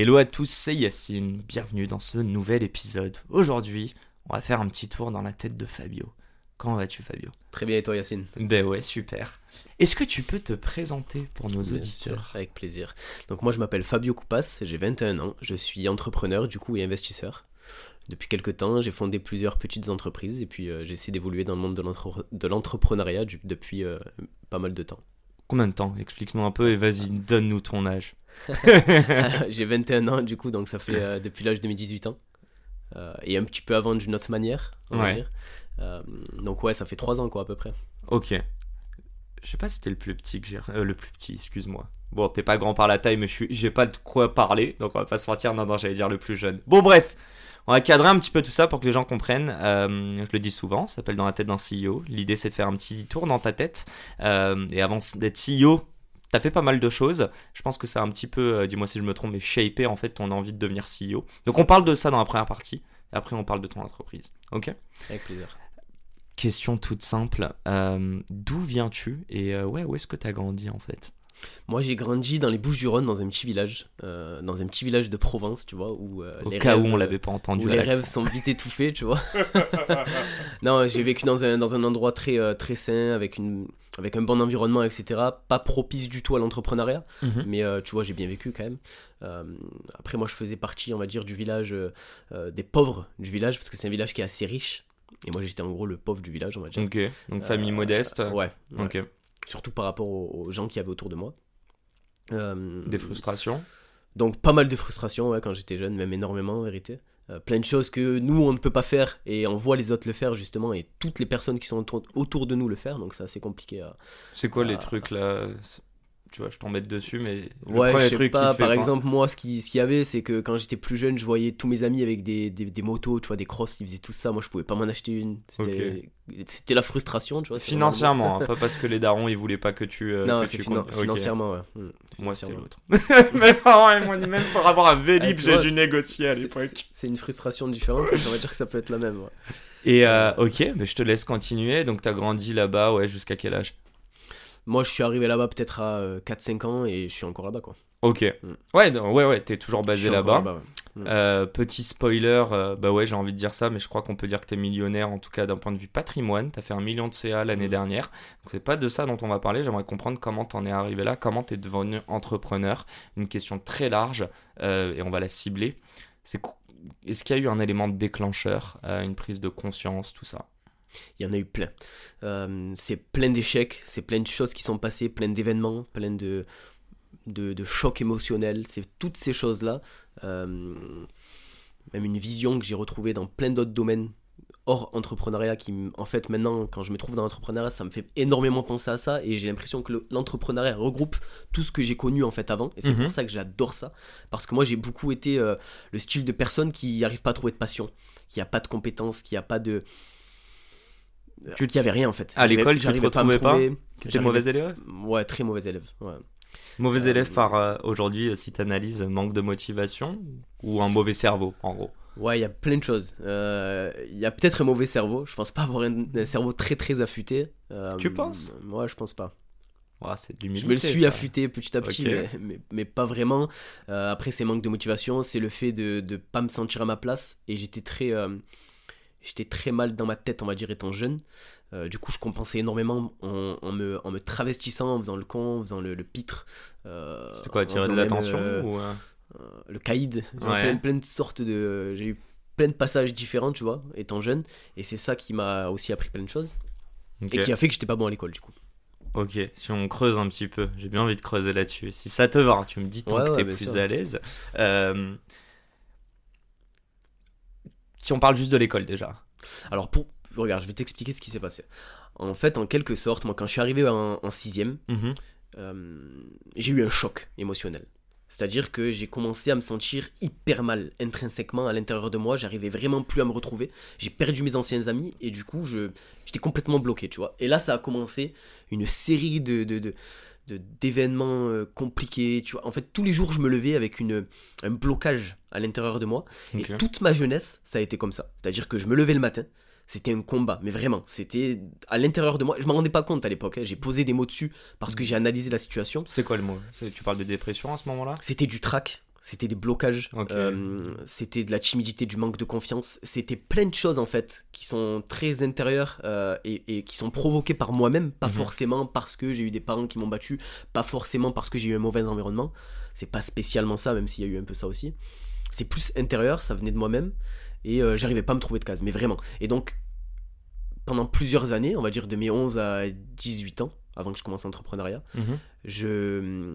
Hello à tous, c'est Yacine, bienvenue dans ce nouvel épisode. Aujourd'hui, on va faire un petit tour dans la tête de Fabio. Comment vas-tu Fabio? Très bien et toi Yacine? Ben ouais, super. Est-ce que tu peux te présenter pour nos Bien auditeurs? sûr, avec plaisir. Donc moi je m'appelle Fabio Coupas, j'ai 21 ans, je suis entrepreneur du coup et investisseur. Depuis quelques temps, j'ai fondé plusieurs petites entreprises et puis euh, j'essaie d'évoluer dans le monde de l'entre- de l'entrepreneuriat depuis euh, pas mal de temps. Combien de temps? Explique-nous un peu et vas-y, donne-nous ton âge. j'ai 21 ans du coup, donc ça fait euh, depuis l'âge de mes 18 ans. Euh, et un petit peu avant d'une autre manière, on va Ouais. dire. Euh, donc ouais, ça fait 3 ans quoi à peu près. Ok. Je sais pas si t'es le plus petit que j'ai... le plus petit, excuse-moi. Bon, t'es pas grand par la taille, mais je suis... j'ai pas de quoi parler, donc on va pas se mentir. Non, non, j'allais dire le plus jeune. Bon, bref. On va cadrer un petit peu tout ça pour que les gens comprennent. Euh, je le dis souvent, ça s'appelle Dans la tête d'un CEO. L'idée, c'est de faire un petit tour dans ta tête. Euh, et avant d'être CEO, t'as fait pas mal de choses. Je pense que c'est un petit peu, euh, dis-moi si je me trompe, mais shaper en fait ton envie de devenir CEO. Donc on parle de ça dans la première partie. Et après, on parle de ton entreprise. Ok? Avec plaisir. Question toute simple. euh, D'où viens-tu? Et euh, ouais, où est-ce que t'as grandi en fait? Moi j'ai grandi dans les Bouches-du-Rhône dans un petit village, euh, dans un petit village de Provence, tu vois, où euh, Au les cas où rêves, on euh, l'avait pas entendu. où les rêves sont vite étouffés, tu vois. non, j'ai vécu dans un, dans un endroit très, euh, très sain, avec, une, avec un bon environnement, etc. Pas propice du tout à l'entrepreneuriat, Mhm. mais euh, tu vois, j'ai bien vécu quand même. Euh, après, moi, je faisais partie, on va dire, du village, euh, euh, des pauvres du village, parce que c'est un village qui est assez riche. Et moi, j'étais en gros le pauvre du village, on va dire. Ok, donc famille Euh, modeste. Ouais, ouais. Ok. Surtout par rapport aux, aux gens qui avaient autour de moi. Euh, Des frustrations. donc pas mal de frustration ouais, quand j'étais jeune, même énormément en vérité. Euh, plein de choses que nous on ne peut pas faire et on voit les autres le faire justement et toutes les personnes qui sont autour, de nous le faire donc c'est assez compliqué. à- C'est quoi les trucs là Tu vois, je t'embête dessus, mais le Ouais, premier je sais truc pas, qui te fait par exemple moi ce qui ce qu'il y avait c'est que quand j'étais plus jeune je voyais tous mes amis avec des, des, des motos, tu vois, des crosses, ils faisaient tout ça, moi je pouvais pas m'en acheter une. C'était c'était la frustration, tu vois. Financièrement, hein, pas parce que les darons ils voulaient pas que tu. euh, Non, c'est finan- comptes- Ok. financièrement, ouais. Mm, Moi c'était financièrement. l'autre. Mes parents dit même pour avoir un Vélib, tu j'ai dû négocier à l'époque. c'est- une frustration différente, mais on va dire que ça peut être la même. ouais. Et euh, ok, mais je te laisse continuer. Donc t'as grandi là-bas, ouais, jusqu'à quel âge? Moi je suis arrivé là-bas peut-être à euh, 4-5 ans et je suis encore là-bas quoi. Ok. Mm. Ouais, non, ouais, ouais, t'es toujours basé là-bas. Euh, petit spoiler, euh, bah ouais, j'ai envie de dire ça, mais je crois qu'on peut dire que t'es millionnaire, en tout cas d'un point de vue patrimoine. T'as fait un million de CA l'année Mhm. dernière. Donc c'est pas de ça dont on va parler. J'aimerais comprendre comment t'en es arrivé là, comment t'es devenu entrepreneur. Une question très large euh, et on va la cibler. C'est est-ce qu'il y a eu un élément déclencheur, euh, une prise de conscience, tout ça? Il y en a eu plein. Euh, c'est plein d'échecs, c'est plein de choses qui sont passées, plein d'événements, plein de, de, de chocs émotionnels. C'est toutes ces choses-là. euh, même une vision que j'ai retrouvée dans plein d'autres domaines hors entrepreneuriat qui, en fait, maintenant, quand je me trouve dans l'entrepreneuriat, ça me fait énormément penser à ça et j'ai l'impression que le- l'entrepreneuriat regroupe tout ce que j'ai connu en fait avant et c'est Mhm. pour ça que j'adore ça parce que moi j'ai beaucoup été euh, le style de personne qui n'arrive pas à trouver de passion, qui a pas de compétences, qui a pas de Tu- qui avait rien en fait. À l'école, tu te à me retrouvais pas. T'étais J'arrivais- mauvais élève Ouais, très mauvais élève. Ouais. Mauvais Euh, élève par euh, aujourd'hui, euh, si t'analyses, manque de motivation ou un mauvais cerveau, en gros Ouais, il y a plein de choses. Euh, Il y a peut-être un mauvais cerveau. Je pense pas avoir un, un cerveau très très affûté. Tu penses Ouais, je pense pas. Ouais, c'est Je me le suis ça. affûté petit à petit, mais, mais, mais pas vraiment. Après, c'est manque de motivation, c'est le fait de ne pas me sentir à ma place. Et j'étais très, j'étais très mal dans ma tête, on va dire, étant jeune. Euh, du coup, je compensais énormément en, en me, en me travestissant, en faisant le con, en faisant le, le pitre. euh, C'était quoi, attirer de l'attention euh, ou, le caïd. Ouais. plein, plein de sortes de. J'ai eu plein de passages différents, tu vois, étant jeune. Et c'est ça qui m'a aussi appris plein de choses. Et qui a fait que j'étais pas bon à l'école, du coup. Ok, si on creuse un petit peu, j'ai bien envie de creuser là-dessus. Si ça te va, tu me dis tant Ouais, que ouais, t'es plus sûr. à l'aise. Euh, Si on parle juste de l'école déjà. Alors, pour. Regarde, je vais t'expliquer ce qui s'est passé. En fait, en quelque sorte, moi, quand je suis arrivé en, en sixième, Mhm. euh, j'ai eu un choc émotionnel. C'est-à-dire que j'ai commencé à me sentir hyper mal intrinsèquement à l'intérieur de moi. J'arrivais vraiment plus à me retrouver. J'ai perdu mes anciens amis et du coup, je, j'étais complètement bloqué, tu vois. Et là, ça a commencé une série de- de- d'événements euh, compliqués, tu vois. En fait, tous les jours, je me levais avec une, un blocage à l'intérieur de moi. Et toute ma jeunesse, ça a été comme ça. C'est-à-dire que je me levais le matin, c'était un combat, mais vraiment, c'était à l'intérieur de moi. Je m'en rendais pas compte à l'époque. hein. J'ai posé des mots dessus parce que j'ai analysé la situation. C'est quoi le mot? Tu parles de dépression à ce moment-là? C'était du trac, c'était des blocages, euh, c'était de la timidité, du manque de confiance. C'était plein de choses en fait qui sont très intérieures euh, et, et qui sont provoquées par moi-même, pas Mhm. forcément parce que j'ai eu des parents qui m'ont battu, pas forcément parce que j'ai eu un mauvais environnement. C'est pas spécialement ça, même s'il y a eu un peu ça aussi. C'est plus intérieur, ça venait de moi-même et euh, j'arrivais pas à me trouver de case, mais vraiment. Et donc, pendant plusieurs années, on va dire de mes 11 à 18 ans, avant que je commence l'entrepreneuriat, Mhm. je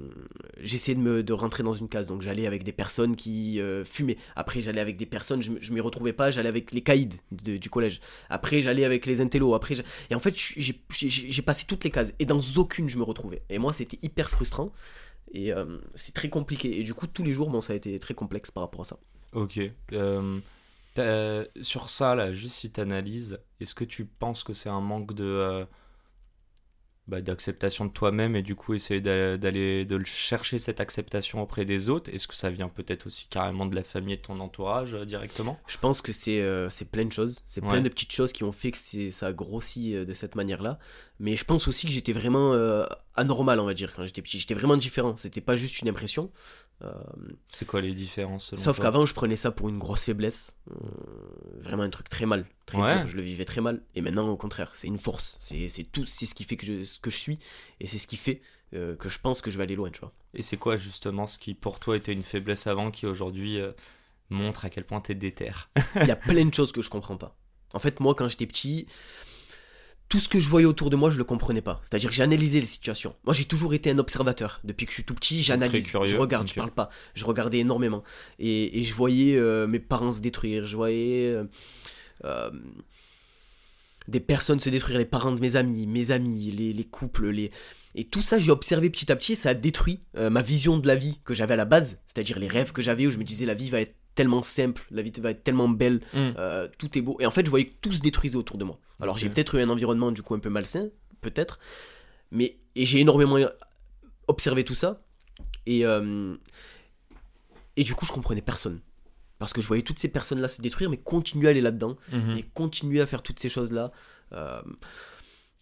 j'essayais de me de rentrer dans une case. Donc j'allais avec des personnes qui euh, fumaient. Après j'allais avec des personnes je, je m'y retrouvais pas. J'allais avec les caïds de- du collège. Après j'allais avec les intellos. Après et en fait j'ai passé toutes les cases. Et dans aucune je me retrouvais. Et moi c'était hyper frustrant. Et euh, c'est très compliqué. Et du coup tous les jours bon ça a été très complexe par rapport à ça. Ok. Euh, sur ça, là, juste si tu analyses, est-ce que tu penses que c'est un manque de euh, bah, d'acceptation de toi-même et du coup essayer d'a- d'aller de le chercher cette acceptation auprès des autres Est-ce que ça vient peut-être aussi carrément de la famille et de ton entourage euh, directement? Je pense que c'est euh, c'est plein de choses, c'est plein Ouais. de petites choses qui ont fait que ça a grossi euh, de cette manière-là. Mais je pense aussi que j'étais vraiment anormal, on va dire, quand j'étais petit. J'étais vraiment différent, c'était pas juste une impression. Euh, C'est quoi les différences selon sauf qu'avant, je prenais ça pour une grosse faiblesse. Euh, vraiment un truc très mal, très Ouais. dur. Je le vivais très mal. Et maintenant, au contraire, c'est une force. C'est c'est tout, c'est ce qui fait que je, ce que je suis. Et c'est ce qui fait euh, que je pense que je vais aller loin, tu vois. Et c'est quoi justement ce qui pour toi était une faiblesse avant qui aujourd'hui euh, montre à quel point t'es déter? Il y a plein de choses que je comprends pas. En fait, moi, quand j'étais petit, tout ce que je voyais autour de moi, je le comprenais pas. C'est-à-dire que j'analysais les situations. Moi, j'ai toujours été un observateur. Depuis que je suis tout petit, j'analyse. Je regarde, je parle pas. Je regardais énormément. Et, et je voyais euh, mes parents se détruire. Je voyais euh, euh, des personnes se détruire, les parents de mes amis, mes amis, les, les couples, les... Et tout ça, j'ai observé petit à petit, ça a détruit ma vision de la vie que j'avais à la base, c'est-à-dire les rêves que j'avais où je me disais la vie va être tellement simple, la vie va être tellement belle, euh, tout est beau. Et en fait, je voyais que tout se détruisait autour de moi. Alors, j'ai peut-être eu un environnement du coup un peu malsain, peut-être, mais et j'ai énormément observé tout ça. Et, euh, et du coup, je comprenais personne. Parce que je voyais toutes ces personnes-là se détruire, mais continuer à aller là-dedans, Mhm. et continuer à faire toutes ces choses-là. euh,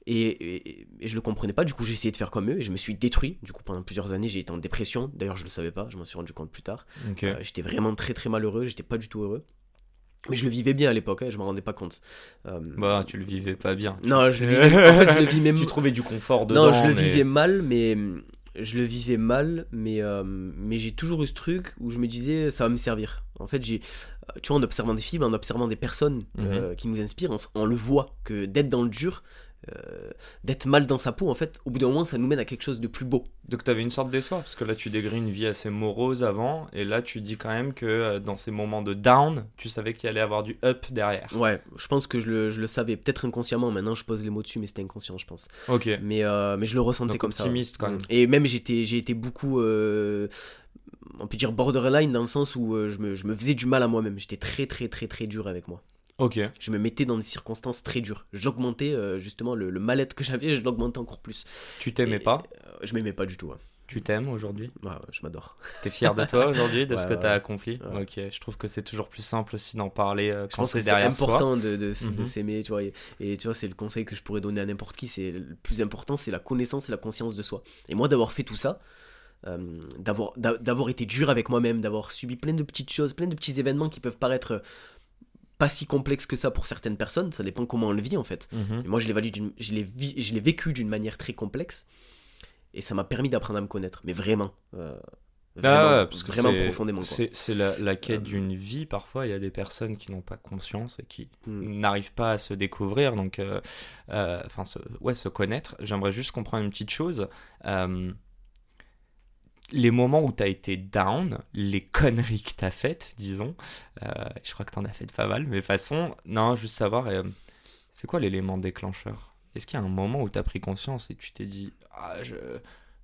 et, et- et je le comprenais pas, du coup j'ai essayé de faire comme eux et je me suis détruit. Du coup pendant plusieurs années j'ai été en dépression. D'ailleurs je le savais pas, je m'en suis rendu compte plus tard. Euh, j'étais vraiment très très malheureux, j'étais pas du tout heureux. Mais je le vivais bien à l'époque, hein, je m'en rendais pas compte. Euh, Bah, tu le vivais pas bien. non, je le vivais, en fait je le vivais Tu trouvais du confort dedans. non, je le mais- vivais mal, mais je le vivais mal, mais euh, mais j'ai toujours eu ce truc où je me disais ça va me servir. En fait, j'ai, tu vois, en observant des films, en observant des personnes euh, qui nous inspirent, on, on le voit que d'être dans le dur, euh, d'être mal dans sa peau, en fait, au bout d'un moment, ça nous mène à quelque chose de plus beau. Donc t'avais une sorte d'espoir, parce que là tu décris une vie assez morose avant, et là tu dis quand même que euh, dans ces moments de down, tu savais qu'il allait avoir du up derrière. Ouais, je pense que je le, je le savais, peut-être inconsciemment. Maintenant, je pose les mots dessus, mais c'était inconscient, je pense. Ok. Mais, euh, mais je le ressentais Donc comme ça. optimiste, quand même. Et même j'étais, j'ai été beaucoup, on peut dire borderline dans le sens où je, me, je me faisais du mal à moi-même. J'étais très très très très dur avec moi. Ok. Je me mettais dans des circonstances très dures. J'augmentais euh, justement le, le mal-être que j'avais, je l'augmentais encore plus. Tu t'aimais pas Euh, je m'aimais pas du tout. Tu t'aimes aujourd'hui? Ouais, ouais, je m'adore. T'es fier de toi aujourd'hui, de ce que ouais. t'as accompli? Ok, je trouve que c'est toujours plus simple aussi d'en parler euh, Je quand pense que c'est c'est derrière soi. important de, Mhm. s'aimer, tu vois. Et, et tu vois, c'est le conseil que je pourrais donner à n'importe qui. C'est le plus important, c'est la connaissance et la conscience de soi. Et moi, d'avoir fait tout ça, euh, d'avoir d'a- d'avoir été dur avec moi-même, d'avoir subi plein de petites choses, plein de petits événements qui peuvent paraître pas si complexes que ça pour certaines personnes. Ça dépend comment on le vit en fait. Et moi, je l'ai je vécu d'une manière très complexe. Et ça m'a permis d'apprendre à me connaître. Mais vraiment. euh, vraiment, Ah parce que vraiment profondément. C'est la, la quête Euh, d'une vie. Parfois, il y a des personnes qui n'ont pas conscience et qui Hmm. n'arrivent pas à se découvrir, donc, euh, euh, enfin, ouais, se connaître. J'aimerais juste comprendre une petite chose. Les moments où tu as été down, les conneries que tu as faites, disons, euh, je crois que tu en as fait pas mal, mais façon, non, juste savoir, euh, c'est quoi l'élément déclencheur? Est-ce qu'il y a un moment où tu as pris conscience et tu t'es dit, ah, je,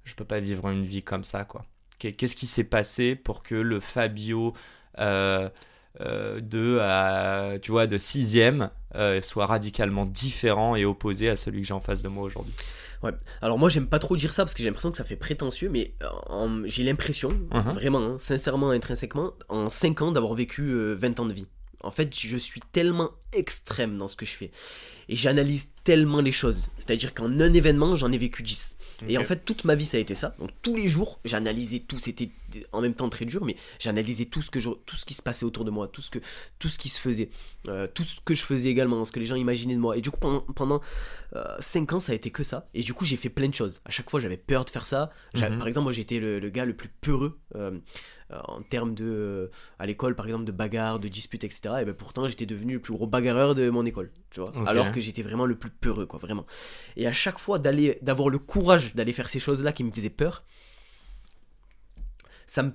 je peux pas vivre une vie comme ça, quoi? Qu'est-ce qui s'est passé pour que le Fabio euh, de, à, tu vois, de sixième soit radicalement différent et opposé à celui que j'ai en face de moi aujourd'hui? Ouais. Alors moi j'aime pas trop dire ça parce que j'ai l'impression que ça fait prétentieux, mais en- j'ai l'impression, Mhm. vraiment, hein, sincèrement, intrinsèquement, en 5 ans d'avoir vécu euh, 20 ans de vie. En fait, je suis tellement extrême dans ce que je fais. Et j'analyse tellement les choses. C'est-à-dire qu'en un événement, j'en ai vécu 10. Et en fait, toute ma vie, ça a été ça. Donc tous les jours, j'analysais tout. C'était en même temps très dur, mais j'analysais tout ce que je- tout ce qui se passait autour de moi, tout ce que tout ce qui se faisait, euh, tout ce que je faisais également, ce que les gens imaginaient de moi. Et du coup, pendant, pendant 5 ans, ça a été que ça. Et du coup, j'ai fait plein de choses. À chaque fois, j'avais peur de faire ça. Mhm. Par exemple, moi, j'étais le, le gars le plus peureux euh, euh, en termes de. euh, à l'école, par exemple, de bagarres, de disputes, etc. Et ben pourtant, j'étais devenu le plus gros bagarreur de mon école. Tu vois. Alors que j'étais vraiment le plus peureux, quoi, vraiment. Et à chaque fois, d'aller d'avoir le courage d'aller faire ces choses-là qui me faisaient peur, ça me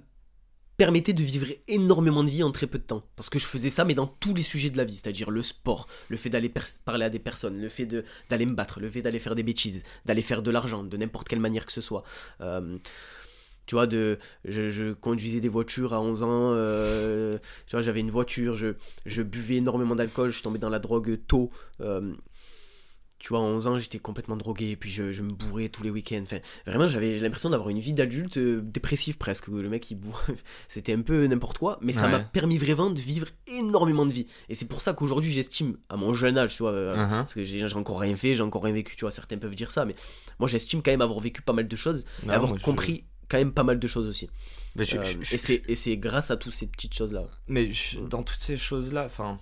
permettait de vivre énormément de vie en très peu de temps. Parce que je faisais ça, mais dans tous les sujets de la vie, c'est-à-dire le sport, le fait d'aller parler à des personnes, le fait d'aller me battre, le fait d'aller faire des bêtises, d'aller faire de l'argent, de n'importe quelle manière que ce soit. Euh, tu vois, de, je, conduisais des voitures à 11 ans, euh, j'avais une voiture, je, je buvais énormément d'alcool, je tombais dans la drogue tôt. euh, tu vois, à 11 ans, j'étais complètement drogué, et puis je, je me bourrais tous les week-ends. Enfin, vraiment, j'avais l'impression d'avoir une vie d'adulte euh, dépressif presque. Le mec, il bourre. C'était un peu n'importe quoi, mais ça Ouais. m'a permis vraiment de vivre énormément de vie. Et c'est pour ça qu'aujourd'hui, j'estime, à mon jeune âge, tu vois, euh, Mhm. parce que j'ai encore rien fait, j'ai encore rien vécu, tu vois, certains peuvent dire ça, mais moi, j'estime quand même avoir vécu pas mal de choses, et Non, avoir je- compris quand même pas mal de choses aussi. Mais je- Euh, et c'est- et c'est grâce à toutes ces petites choses-là. Mais je- dans toutes ces choses-là, enfin,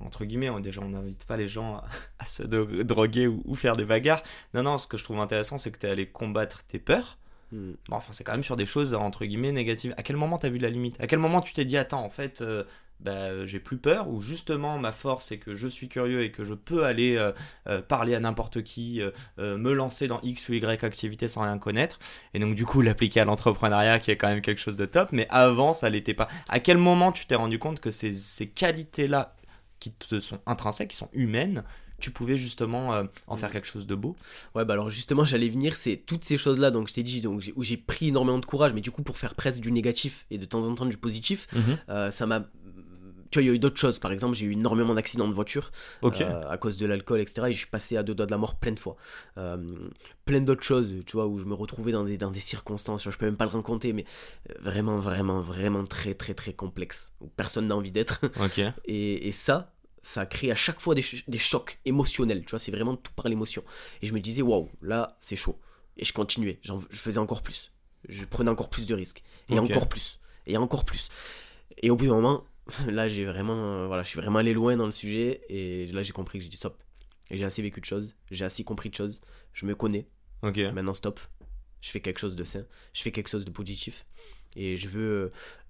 entre guillemets, on, déjà, on n'invite pas les gens à, à se droguer ou, ou faire des bagarres. Non, non, ce que je trouve intéressant, c'est que tu es allé combattre tes peurs. Hmm. Bon, enfin, c'est quand même sur des choses, entre guillemets, négatives. À quel moment tu as vu la limite? À quel moment tu t'es dit, attends, en fait, euh, bah, j'ai plus peur Ou justement, ma force, c'est que je suis curieux et que je peux aller euh, euh, parler à n'importe qui, me lancer dans X ou Y activité sans rien connaître? Et donc, du coup, l'appliquer à l'entrepreneuriat, qui est quand même quelque chose de top. Mais avant, ça l'était pas. À quel moment tu t'es rendu compte que ces, ces qualités-là, qui te sont intrinsèques, qui sont humaines, tu pouvais justement euh, en faire quelque chose de beau Ouais, bah alors justement, j'allais venir, c'est toutes ces choses-là, donc je t'ai dit, donc, où j'ai pris énormément de courage, mais du coup, pour faire presque du négatif et de temps en temps du positif, euh, ça m'a. Tu vois, il y a eu d'autres choses. Par exemple, j'ai eu énormément d'accidents de voiture euh, à cause de l'alcool, etc. Et je suis passé à deux doigts de la mort plein de fois. Euh, plein d'autres choses, tu vois, où je me retrouvais dans des, dans des circonstances, je peux même pas le raconter, mais euh, vraiment, vraiment, vraiment très, très, très complexe, où personne n'a envie d'être. Et, et ça, ça crée à chaque fois des, ch- des chocs émotionnels, tu vois, c'est vraiment tout par l'émotion. Et je me disais, waouh, là, c'est chaud. Et je continuais, je faisais encore plus. Je prenais encore plus de risques. Et encore plus. Et encore plus. Et au bout d'un moment, là, j'ai vraiment, euh, voilà, je suis vraiment allé loin dans le sujet. Et là, j'ai compris que j'ai dit stop. Et J'ai assez vécu de choses, j'ai assez compris de choses, je me connais. Ok. Maintenant, stop. Je fais quelque chose de sain, je fais quelque chose de positif. Et je veux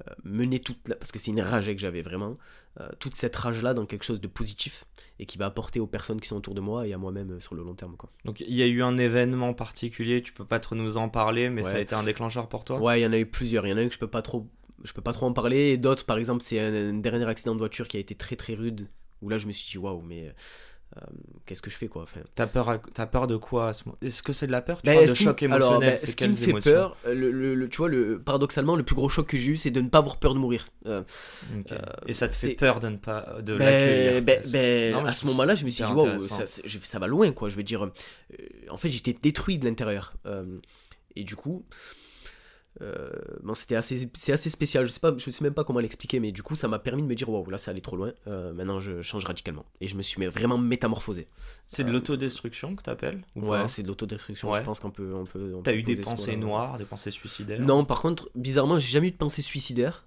euh, mener toute la... Parce que c'est une rage que j'avais vraiment. euh, toute cette rage-là dans quelque chose de positif et qui va apporter aux personnes qui sont autour de moi et à moi-même euh, sur le long terme. Quoi. Donc il y a eu un événement particulier, tu peux pas trop nous en parler, mais ça a été un déclencheur pour toi? Ouais, il y en a eu plusieurs. Il y en a eu que je peux pas trop, je peux pas trop en parler. D'autres, par exemple, c'est un, un dernier accident de voiture qui a été très très rude. Où là, je me suis dit, waouh, mais euh, qu'est-ce que je fais quoi enfin, T'as peur, à- peur de quoi ce Est-ce que c'est de la peur? Tu Ben, parles de choc alors, émotionnel, ben, ce qui me fait peur, le, le- le- tu vois, le, paradoxalement, le plus gros choc que j'ai eu, c'est de ne pas avoir peur de mourir. Euh, euh, Et ça te fait peur de ne pas de ben, l'accueillir? ben, ben, Non, à ce moment-là, je me suis dit, intéressant. ça, va loin, quoi. Je veux dire, en fait, j'étais détruit de l'intérieur. Et du coup, euh, c'était assez, c'est assez spécial. Je sais pas, je sais même pas comment l'expliquer, mais du coup, ça m'a permis de me dire, waouh, là, ça allait trop loin. Euh, maintenant, je change radicalement. Et je me suis vraiment métamorphosé. C'est de l'autoddestruction que t'appelles ou Ouais, c'est de l'autodestruction. Ouais. Je pense qu'on peut, on peut. T'as eu des pensées noires, des pensées suicidaires Non, par contre, bizarrement, j'ai jamais eu de pensée suicidaire.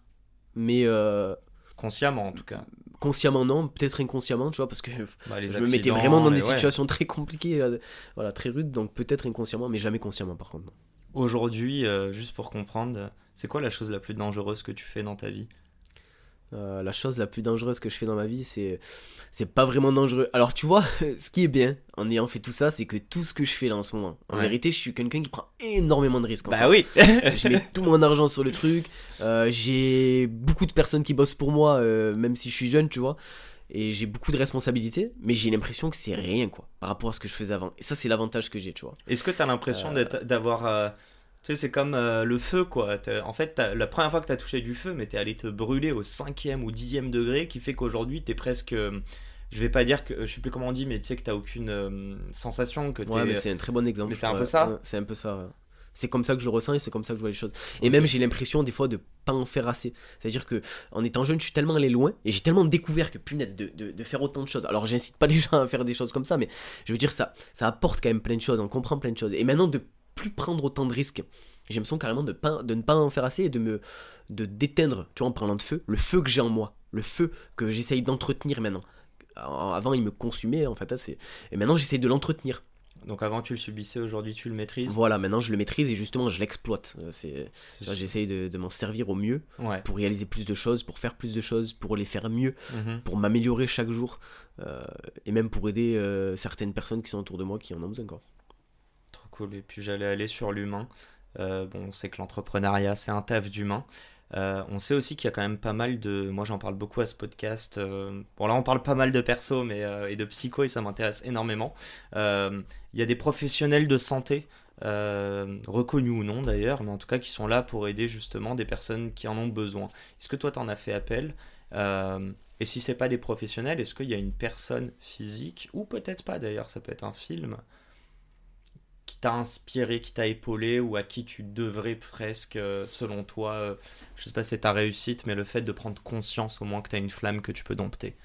Mais euh, Consciemment en tout cas. consciemment, non. Peut-être inconsciemment, tu vois, parce que Bah, je me mettais vraiment dans des ouais. situations très compliquées, euh, voilà, très rudes, donc peut-être inconsciemment, mais jamais consciemment par contre. non. Aujourd'hui, euh, juste pour comprendre, c'est quoi la chose la plus dangereuse que tu fais dans ta vie? Euh, la chose la plus dangereuse que je fais dans ma vie, c'est c'est pas vraiment dangereux. Alors tu vois, ce qui est bien en ayant fait tout ça, c'est que tout ce que je fais là en ce moment, en Ouais. vérité, je suis quelqu'un qui prend énormément de risques. Bah fait. oui je mets tout mon argent sur le truc. euh, j'ai beaucoup de personnes qui bossent pour moi, euh, même si je suis jeune, tu vois. Et j'ai beaucoup de responsabilités, mais j'ai l'impression que c'est rien, quoi, par rapport à ce que je faisais avant. Et ça, c'est l'avantage que j'ai, tu vois. Est-ce que t'as l'impression Euh. d'avoir euh, Tu sais, c'est comme euh, le feu, quoi. En fait, la première fois que tu as touché du feu, mais t'es allé te brûler au cinquième ou dixième degré, qui fait qu'aujourd'hui, t'es presque. euh, je vais pas dire que. Je sais plus comment on dit, mais tu sais que t'as aucune euh, sensation, que. Ouais, mais c'est un très bon exemple. Mais c'est un Ouais, peu ça C'est un peu ça. C'est comme ça que je le ressens et c'est comme ça que je vois les choses. Et même j'ai l'impression des fois de pas en faire assez. C'est-à-dire que en étant jeune, je suis tellement allé loin et j'ai tellement découvert que punaise de, de, de faire autant de choses. Alors j'incite pas les gens à faire des choses comme ça, mais je veux dire ça, ça apporte quand même plein de choses, on comprend plein de choses. Et maintenant de plus prendre autant de risques. J'ai l'impression carrément de, pas, de ne pas en faire assez et de me de d'éteindre, tu vois, en parlant de feu, le feu que j'ai en moi, le feu que j'essaye d'entretenir maintenant. Avant, il me consumait en fait, hein, et maintenant j'essaye de l'entretenir. Donc avant, tu le subissais, aujourd'hui, tu le maîtrises. Voilà, maintenant je le maîtrise et justement je l'exploite. Euh, C'est, vois, j'essaye de, de m'en servir au mieux Ouais. pour réaliser plus de choses, pour faire plus de choses, pour les faire mieux, Mhm. pour m'améliorer chaque jour euh, et même pour aider euh, certaines personnes qui sont autour de moi qui en ont besoin. Quoi. Trop cool. Et puis j'allais aller sur l'humain. Euh, bon, on sait que l'entrepreneuriat, c'est un taf d'humain. Euh, on sait aussi qu'il y a quand même pas mal de. Moi, j'en parle beaucoup à ce podcast. euh, Bon, là, on parle pas mal de perso mais, euh, et de psycho, et ça m'intéresse énormément. Il y a des professionnels de santé, reconnus ou non d'ailleurs, mais en tout cas qui sont là pour aider justement des personnes qui en ont besoin. Est-ce que toi, t'en as fait appel? Et si c'est pas des professionnels, est-ce qu'il y a une personne physique, ou peut-être pas d'ailleurs, ça peut être un film, qui t'a inspiré, qui t'a épaulé ou à qui tu devrais presque, euh, selon toi, euh, je sais pas si c'est ta réussite, mais le fait de prendre conscience au moins que tu as une flamme que tu peux dompter.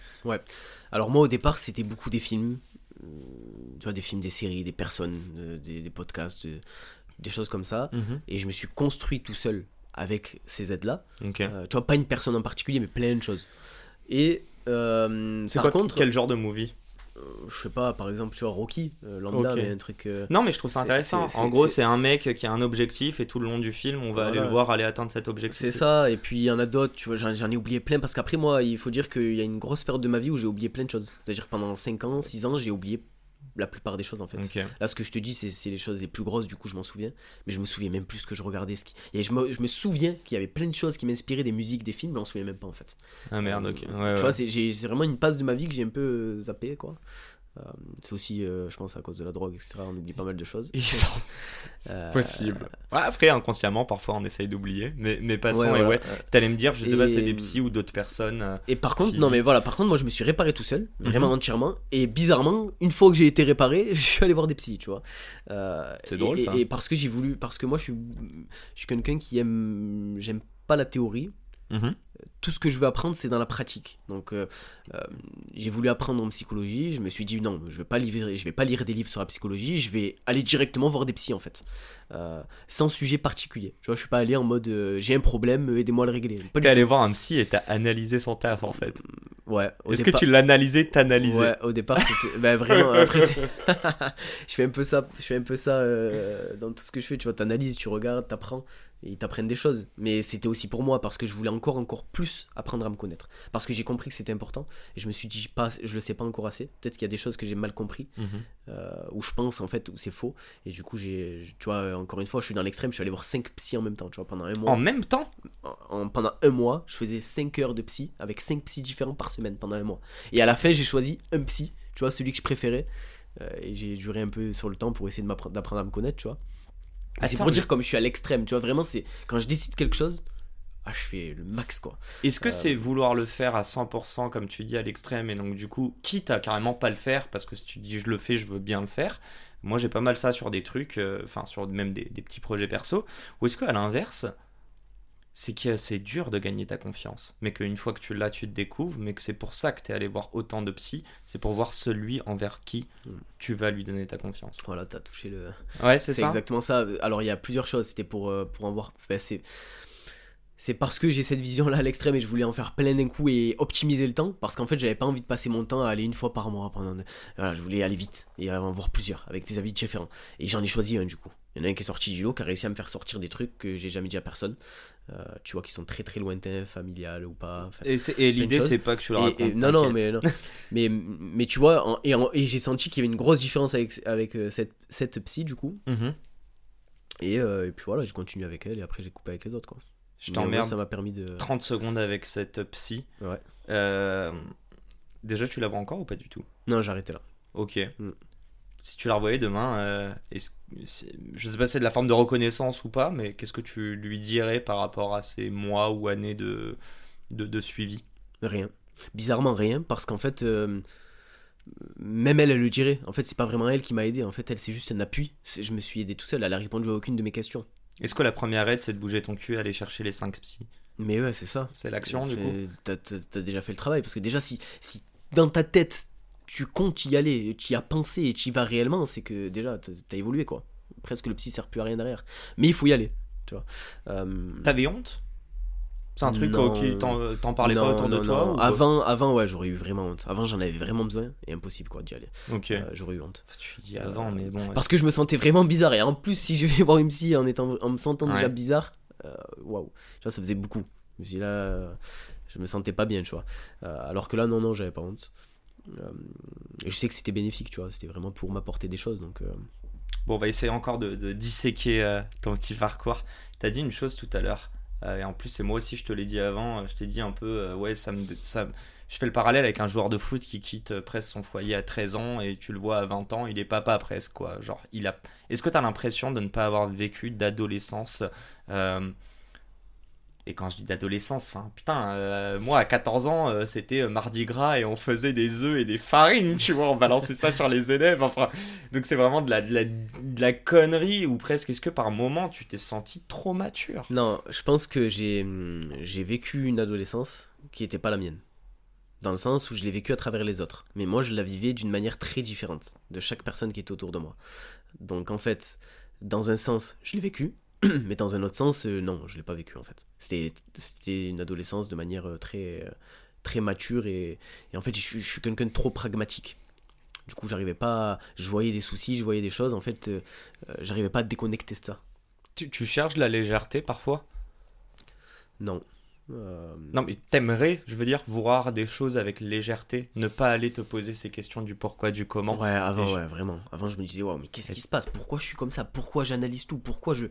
Alors moi au départ c'était beaucoup des films, tu vois, des films, des séries, des personnes, des, des podcasts, de- des choses comme ça. Et je me suis construit tout seul avec ces aides-là. Euh, tu vois, pas une personne en particulier, mais plein de choses. Et euh, C'est par quoi contre, quel genre de movie? Je sais pas, par exemple, tu vois, Rocky, euh, lambda, Ok. mais un truc. euh, Non, mais je trouve ça intéressant. En gros, c'est- un mec qui a un objectif et tout le long du film, on va aller le voir aller atteindre cet objectif. C'est ça, et puis il y en a d'autres, tu vois, j'en ai oublié plein, parce qu'après moi, il faut dire qu'il y a une grosse période de ma vie où j'ai oublié plein de choses. C'est-à-dire pendant 5 ans, 6 ans, j'ai oublié la plupart des choses en fait. Ok. Là, ce que je te dis, c'est les choses les plus grosses, du coup, je m'en souviens, mais je me souviens même plus ce que je regardais. Ce qui... et je, me, je me souviens qu'il y avait plein de choses qui m'inspiraient des musiques, des films, mais on se souvient même pas en fait. Ah merde, ok. Ouais, ouais. Tu vois, c'est vraiment une passe de ma vie que j'ai un peu euh, zappé, quoi. Euh, c'est aussi, euh, je pense, à cause de la drogue, etc. On oublie pas mal de choses. C'est Euh, possible. Ouais, après, inconsciemment, parfois, on essaye d'oublier. Mais, mais passons, Ouais, et voilà, ouais. T'allais me dire, je sais pas, c'est Et- des psys ou d'autres personnes. Et par contre, non mais voilà, par contre, moi je me suis réparé tout seul, vraiment Mhm. entièrement. Et bizarrement, une fois que j'ai été réparé, je suis allé voir des psys, tu vois. Euh, C'est et- drôle, et, ça. Et parce que j'ai voulu, parce que moi je suis, je suis quelqu'un qui aime, j'aime pas la théorie. mhm. Tout ce que je veux apprendre, c'est dans la pratique. Donc, euh, euh, j'ai voulu apprendre en psychologie. Je me suis dit non, je vais pas lire, je vais pas lire des livres sur la psychologie. Je vais aller directement voir des psys en fait, Euh, sans sujet particulier. Tu vois, je suis pas allé en mode euh, j'ai un problème, aidez-moi à le régler. T'es allé voir un psy et t'as analysé son taf, en fait. tout. Ouais. Est-ce que tu l'as analysé, t'analysé Ouais, au départ, c'était. bah, vraiment, après, c'est- je fais un peu ça, je fais un peu ça dans tout ce que je fais. Tu vois, t'analyses, tu regardes, t'apprends, et ils t'apprennent des choses. Mais c'était aussi pour moi, parce que je voulais encore, encore plus apprendre à me connaître. Parce que j'ai compris que c'était important, et je me suis dit, pas, je le sais pas encore assez. Peut-être qu'il y a des choses que j'ai mal compris, euh, où je pense, en fait, où c'est faux. Et du coup, j'ai. Tu vois, encore une fois, je suis dans l'extrême, je suis allé voir 5 psys en même temps, tu vois, pendant un mois. En même temps? En- en- pendant un mois, je faisais 5 heures de psy avec 5 psys différents par semaine pendant un mois. Et à la fin, j'ai choisi un psy, tu vois, celui que je préférais. Euh, et j'ai duré un peu sur le temps pour essayer d'apprendre à me connaître, tu vois. C'est pour mais- dire comme je suis à l'extrême, tu vois, vraiment, c'est quand je décide quelque chose, ah, je fais le max, quoi. Est-ce que Euh, c'est vouloir le faire à 100%, comme tu dis, à l'extrême, et donc du coup, quitte à carrément pas le faire, parce que si tu dis je le fais, je veux bien le faire, moi j'ai pas mal ça sur des trucs, euh, enfin sur même des, des petits projets perso, ou est-ce que à l'inverse, c'est que c'est dur de gagner ta confiance, mais qu'une fois que tu l'as, tu te découvres, mais que c'est pour ça que tu es allé voir autant de psy, c'est pour voir celui envers qui Mm. tu vas lui donner ta confiance. Voilà, t'as touché le. Ouais, c'est C'est ça. exactement ça. Alors il y a plusieurs choses. C'était pour, euh, pour en voir. ben, c'est c'est parce que j'ai cette vision là à l'extrême et je voulais en faire plein d'un coup et optimiser le temps. Parce qu'en fait j'avais pas envie de passer mon temps à aller une fois par mois pendant. Voilà, je voulais aller vite et en voir plusieurs avec des avis différents. Et j'en ai choisi un du coup. Il y en a un qui est sorti du lot qui a réussi à me faire sortir des trucs que j'ai jamais dit à personne. Euh, tu vois qui sont très très lointains, familial ou pas. Et, l'idée, c'est pas que tu le et- racontes. et- non, non, mais non. mais, mais tu vois, en- et, en- et j'ai senti qu'il y avait une grosse différence avec, avec euh, cette, cette psy du coup. Mhm. Et, euh, et puis voilà, j'ai continué avec elle et après j'ai coupé avec les autres. Quoi. Je t'emmerde Ça m'a permis de. 30 secondes avec cette psy. Ouais. Euh, déjà, tu la vois encore ou pas du tout? Non, j'ai arrêté là. Ok. Mm. si tu la revoyais demain, euh, est-ce- je sais pas si c'est de la forme de reconnaissance ou pas, mais qu'est-ce que tu lui dirais par rapport à ces mois ou années de, de, de suivi? Rien. Bizarrement rien, parce qu'en fait, euh, même elle, elle le dirait. En fait, c'est pas vraiment elle qui m'a aidé. En fait, elle, c'est juste un appui. C'est- Je me suis aidé tout seul. Elle a répondu à aucune de mes questions. Est-ce que la première aide, c'est de bouger ton cul et aller chercher les 5 psys? Mais ouais, c'est ça. C'est l'action, du coup? T'as déjà fait le travail. Parce que déjà, si, si dans ta tête, tu comptes y aller, tu y as pensé et tu y vas réellement, c'est que déjà, t'as t'as évolué, quoi. Presque le psy sert plus à rien derrière. Mais il faut y aller. Tu vois. Euh, T'avais honte? C'est un truc Non. qui t'en non, pas autour de toi ou Avant, avant, ouais, j'aurais eu vraiment honte. Avant, j'en avais vraiment besoin. Et impossible, quoi, d'y aller. Ok. Euh, j'aurais eu honte. Tu dis avant, mais bon. ouais. Parce que je me sentais vraiment bizarre. Et en plus, si je vais voir une psy en, étant, en me sentant déjà bizarre, euh, waouh. Tu vois, ça faisait beaucoup. Je me suis dit, là, je me sentais pas bien, tu vois. Euh, alors que là, non, non, j'avais pas honte. Euh, et je sais que c'était bénéfique, tu vois. C'était vraiment pour m'apporter des choses. Donc, euh, Bon, on va essayer encore de, de disséquer ton petit parcours. T'as dit une chose tout à l'heure, et en plus, c'est moi aussi, je te l'ai dit avant, euh, je t'ai dit un peu, euh, ouais, ça me, ça, je fais le parallèle avec un joueur de foot qui quitte euh, presque son foyer à 13 ans, et tu le vois à 20 ans, il est papa presque, quoi. Genre, il a... Est-ce que t'as l'impression de ne pas avoir vécu d'adolescence euh, Et quand je dis d'adolescence, enfin, putain, euh, moi à 14 ans, euh, c'était euh, Mardi Gras et on faisait des œufs et des farines, tu vois, on balançait ça sur les élèves, enfin, donc c'est vraiment de la, de, la, connerie ou presque est-ce que par moment tu t'es senti trop mature? Non, je pense que j'ai j'ai vécu une adolescence qui n'était pas la mienne. Dans le sens où je l'ai vécu à travers les autres. Mais moi, je la vivais d'une manière très différente de chaque personne qui était autour de moi. Donc en fait, dans un sens, je l'ai vécu. Mais dans un autre sens, euh, non, je l'ai pas vécu en fait. C'était c'était une adolescence de manière euh, très, euh, très mature et, et en fait, je, suis- je suis quelqu'un de trop pragmatique. Du coup, j'arrivais pas. à- Je voyais des soucis, je voyais des choses. En fait, euh, j'arrivais pas à déconnecter de ça. tu, tu cherches la légèreté parfois? Non. Euh, Non mais t'aimerais, je veux dire, voir des choses avec légèreté, ne pas aller te poser ces questions du pourquoi, du comment. Ouais, avant, je- ouais, vraiment. Avant, je me disais, waouh, mais qu'est-ce qui se passe? Pourquoi je suis comme ça? Pourquoi j'analyse tout? Pourquoi je.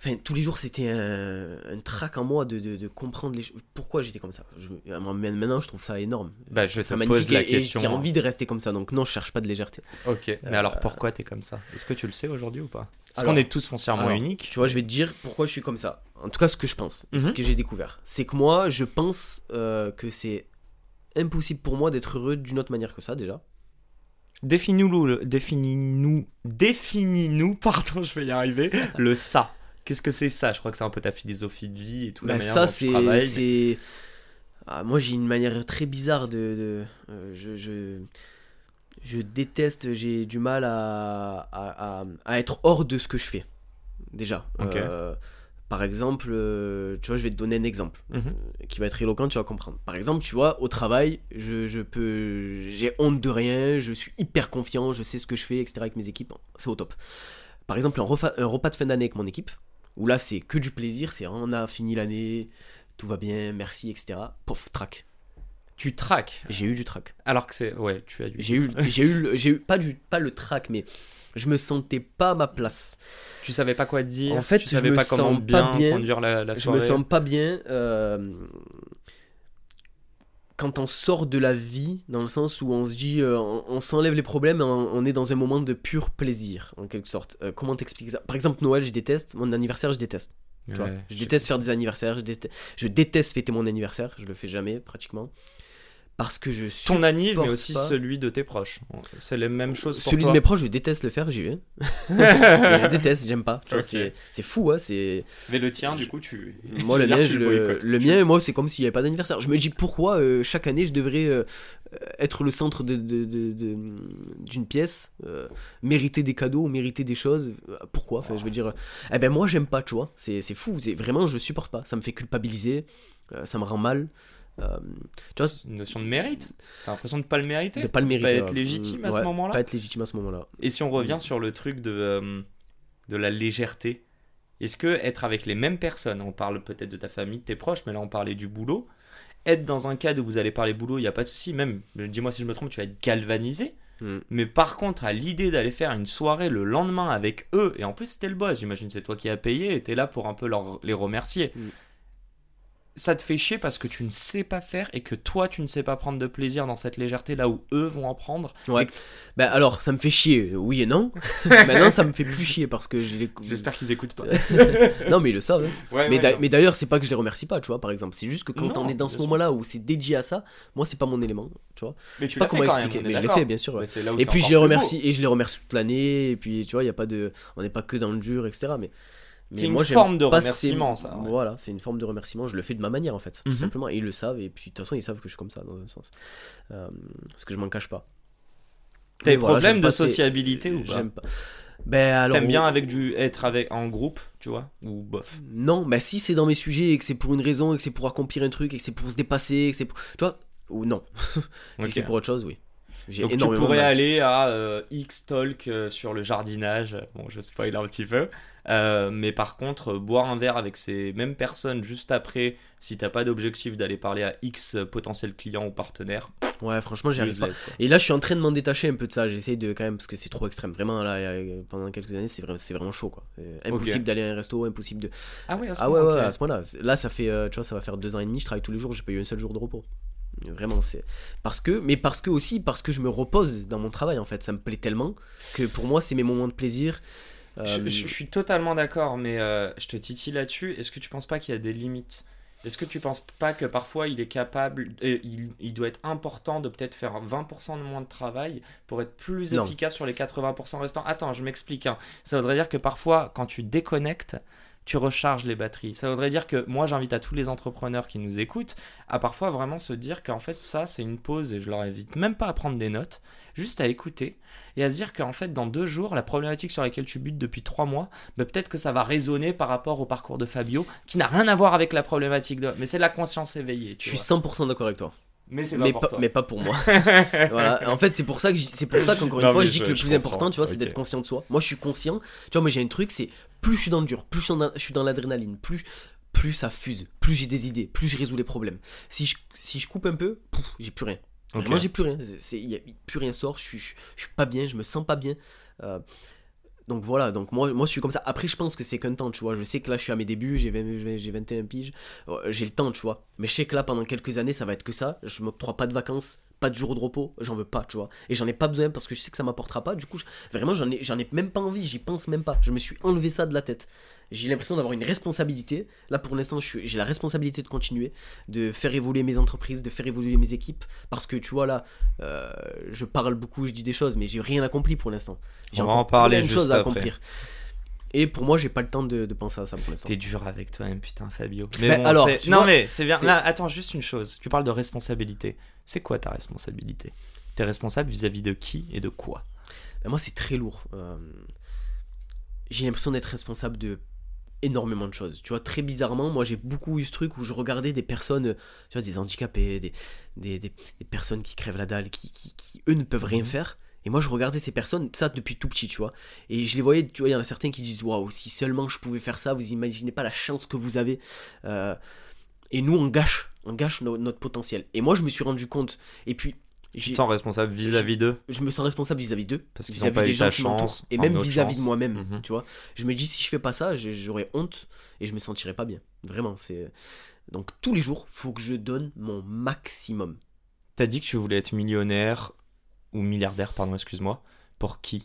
Enfin, tous les jours, c'était un, un trac en moi de, de, de comprendre les choses. Pourquoi j'étais comme ça je, Maintenant, je trouve ça énorme. Bah je te pose la et- et question. j'ai envie de rester comme ça. Donc, non, je cherche pas de légèreté. Ok, mais Euh, alors pourquoi t'es comme ça? Est-ce que tu le sais aujourd'hui ou pas? Parce Alors- qu'on est tous foncièrement alors, uniques. Tu vois, je vais te dire pourquoi je suis comme ça. En tout cas, ce que je pense, ce Mhm. que j'ai découvert. C'est que moi, je pense euh, que c'est impossible pour moi d'être heureux d'une autre manière que ça, déjà. Définis-nous, définis-nous, définis-nous, pardon, je vais y arriver, le ça. Qu'est-ce que c'est ça? Je crois que c'est un peu ta philosophie de vie et tout la Bah, manière ça, dont tu travailles. Ah, moi, j'ai une manière très bizarre de. de- euh, je, je, je déteste, j'ai du mal à, à, à- à être hors de ce que je fais. Déjà. Ok. Euh, par exemple, euh, tu vois, je vais te donner un exemple Mhm. euh, qui va être éloquent, tu vas comprendre. Par exemple, tu vois, au travail, je, je peux, j'ai honte de rien, je suis hyper confiant, je sais ce que je fais, etc. avec mes équipes, c'est au top. Par exemple, un repas, un repas de fin d'année avec mon équipe, où là c'est que du plaisir, c'est on a fini l'année, tout va bien, merci, etc. Pouf, trac. Tu traques. J'ai eu du trac. Alors que c'est. Ouais, tu as du. J'ai eu, j'ai eu, j'ai eu pas du, pas le trac, mais je me sentais pas à ma place. Tu savais pas quoi dire. En fait, tu je savais me pas comment sens bien, bien. conduire la, la je soirée. me sens pas bien euh, quand on sort de la vie, dans le sens où on se dit, euh, on, on s'enlève les problèmes, et on, on est dans un moment de pur plaisir, en quelque sorte. Euh, comment t'expliquer ça? Par exemple, Noël, je déteste. Mon anniversaire, je déteste. tu vois. Ouais, je je- déteste faire des anniversaires. Je déteste, je déteste fêter mon anniversaire. Je le fais jamais, pratiquement. Parce que je suis. Ton anniv, mais aussi pas. celui de tes proches. C'est les mêmes choses pour Celui toi. de mes proches, je déteste le faire, j'y vais. Je déteste, j'aime pas. C'est- fou, hein, c'est. Mais le tien, du coup, tu. Moi, tu le mien, je le le, mien, moi, c'est comme s'il n'y avait pas d'anniversaire. Je me dis pourquoi euh, chaque année je devrais euh, être le centre de, de- de- de- d'une pièce, euh, mériter des cadeaux, mériter des choses. euh, Pourquoi? Enfin, je veux dire, euh, eh ben moi, j'aime pas, tu vois. C'est, c'est fou. C'est vraiment, je supporte pas. Ça me fait culpabiliser. euh, ça me rend mal. Euh, tu vois, C'est une notion de mérite. T'as l'impression de pas le mériter. de pas le mériter. être ouais. légitime à ce Ouais, moment-là. Pas être légitime à ce moment-là. Et si on revient sur le truc de, euh, de la légèreté, est-ce que être avec les mêmes personnes, on parle peut-être de ta famille, de tes proches, mais là on parlait du boulot, être dans un cadre où vous allez parler boulot, il n'y a pas de souci, même, dis-moi si je me trompe, tu vas être galvanisé, Mm. mais par contre, à l'idée d'aller faire une soirée le lendemain avec eux, et en plus c'était le boss, j'imagine c'est toi qui as payé, et t'es là pour un peu leur, les remercier. Mm. Ça te fait chier parce que tu ne sais pas faire et que toi tu ne sais pas prendre de plaisir dans cette légèreté là où eux vont en prendre. Ouais. Ben alors, ça me fait chier, oui et non. Maintenant, ça me fait plus chier parce que j'ai les. J'espère qu'ils écoutent pas. non, mais ils le savent. hein. Ouais, mais ouais, mais d'ailleurs, c'est pas que je les remercie pas, tu vois, par exemple. C'est juste que quand Non, on est dans ce bien sûr. moment-là où c'est dédié à ça, moi, c'est pas mon élément, tu vois. mais Je tu sais pas comment expliquer, mais je l'ai fait, bien sûr. là Et puis je les remercie et je les remercie toute l'année et puis tu vois il y a pas de on n'est pas que dans le dur etc mais C'est une moi, forme de remerciement, ces- ça, ouais. voilà c'est une forme de remerciement je le fais de ma manière en fait Mhm. tout simplement et ils le savent et puis de toute façon ils savent que je suis comme ça dans un sens Euh, parce que je m'en cache pas T'as des voilà, problèmes de sociabilité ou pas j'aime pas ben alors T'aimes bien avec du être avec en groupe, tu vois, ou bof? non mais si c'est dans mes sujets et que c'est pour une raison et que c'est pour accomplir un truc et que c'est pour se dépasser et que c'est pour... tu vois ou non si Ok. c'est pour autre chose oui Donc tu pourrais mal. aller à euh, X Talk euh, sur le jardinage. Bon, je spoil un petit peu. Euh, mais par contre, boire un verre avec ces mêmes personnes juste après, si t'as pas d'objectif d'aller parler à X potentiel client ou partenaire, ouais franchement j'y arrive pas. Et là, je suis en train de m'en détacher un peu de ça. J'essaye de quand même parce que c'est trop extrême. Vraiment, là, pendant quelques années, c'est vraiment, c'est vraiment chaud, quoi. Impossible d'aller à un resto, impossible de. Ah ouais, à ce Ah ouais, point, ouais, à ce point-là. Là, ça fait, tu vois, ça va faire deux ans et demi. Je travaille tous les jours. J'ai pas eu un seul jour de repos. Vraiment, c'est parce que, mais parce que aussi parce que je me repose dans mon travail. En fait, ça me plaît tellement que pour moi, c'est mes moments de plaisir. Euh, Je, je- je suis totalement d'accord, mais euh, je te titille là-dessus. Est-ce que tu penses pas qu'il y a des limites? Est-ce que tu penses pas que parfois il est capable, euh, il, il doit être important de peut-être faire 20% de moins de travail pour être plus Non. efficace sur les 80% restants? Attends, je m'explique. hein. Ça voudrait dire que parfois, quand tu déconnectes, tu recharges les batteries. Ça voudrait dire que moi, j'invite à tous les entrepreneurs qui nous écoutent à parfois vraiment se dire qu'en fait, ça, c'est une pause et je leur invite même pas à prendre des notes, juste à écouter et à se dire qu'en fait, dans deux jours, la problématique sur laquelle tu butes depuis trois mois, bah, peut-être que ça va résonner par rapport au parcours de Fabio, qui n'a rien à voir avec la problématique de. Mais c'est la conscience éveillée. je suis vois. 100% d'accord avec toi. Mais c'est pas Mais toi. mais pas pour moi. voilà. En fait, c'est pour ça que c'est pour ça qu'encore une Non, fois, je dis que le plus comprends. important, tu vois, c'est d'être conscient de soi. Moi, je suis conscient. Tu vois, moi, j'ai un truc, c'est plus je suis dans le dur, plus je suis dans, l'adrénaline, plus plus ça fuse, plus j'ai des idées, plus je résous les problèmes. Si je, si je coupe un peu, pouf, j'ai plus rien. Ok. Vraiment, j'ai plus rien. C'est- y a- plus rien sort. Je suis, je, je suis pas bien. Je me sens pas bien. Euh, donc voilà. Donc moi, moi, je suis comme ça. Après, je pense que c'est qu'un temps, tu vois. Je sais que là, je suis à mes débuts. J'ai 20 j'ai 21 piges. Euh, J'ai le temps, tu vois. Mais je sais que là, pendant quelques années, ça va être que ça. Je m'octroie pas de vacances, pas de jours de repos. J'en veux pas, tu vois. Et j'en ai pas besoin parce que je sais que ça m'apportera pas. Du coup, je- vraiment, j'en ai, j'en ai même pas envie. J'y pense même pas. Je me suis enlevé ça de la tête. J'ai l'impression d'avoir une responsabilité. Là, pour l'instant, j'ai la responsabilité de continuer, de faire évoluer mes entreprises, de faire évoluer mes équipes. Parce que tu vois, là, euh, je parle beaucoup, je dis des choses, mais j'ai rien accompli pour l'instant. J'ai encore en parler plein de juste choses à accomplir. Et pour moi, j'ai pas le temps de, de penser à ça pour l'instant. T'es dur avec toi-même, putain, Fabio. Mais Bah, bon, alors, non vois, mais c'est bien. Là, attends, juste une chose. Tu parles de responsabilité. C'est quoi ta responsabilité? T'es responsable vis-à-vis de qui et de quoi? Ben, moi, c'est très lourd. Euh, j'ai l'impression d'être responsable de énormément de choses. Tu vois, très bizarrement, moi j'ai beaucoup eu ce truc où je regardais des personnes, tu vois, des handicapés, des, des, des- des personnes qui crèvent la dalle, qui, qui, qui, eux ne peuvent rien Mhm. faire. Et moi je regardais ces personnes, ça depuis tout petit, tu vois. Et je les voyais, tu vois, il y en a certains qui disent Waouh, si seulement je pouvais faire ça, vous imaginez pas la chance que vous avez. Euh, et nous on gâche, on gâche no- notre potentiel. Et moi je me suis rendu compte, et puis. Tu te sens responsable vis-à-vis d'eux je me sens responsable vis-à-vis d'eux, Parce qu'ils vis-à-vis pas des eu gens ta qui m'entourent, chance, et même vis-à-vis de moi-même, Mhm. tu vois. Je me dis si je fais pas ça, j'aurais honte et je me sentirais pas bien. Vraiment, c'est donc tous les jours, faut que je donne mon maximum. T'as dit que tu voulais être millionnaire ou milliardaire, pardon, excuse-moi. Pour qui?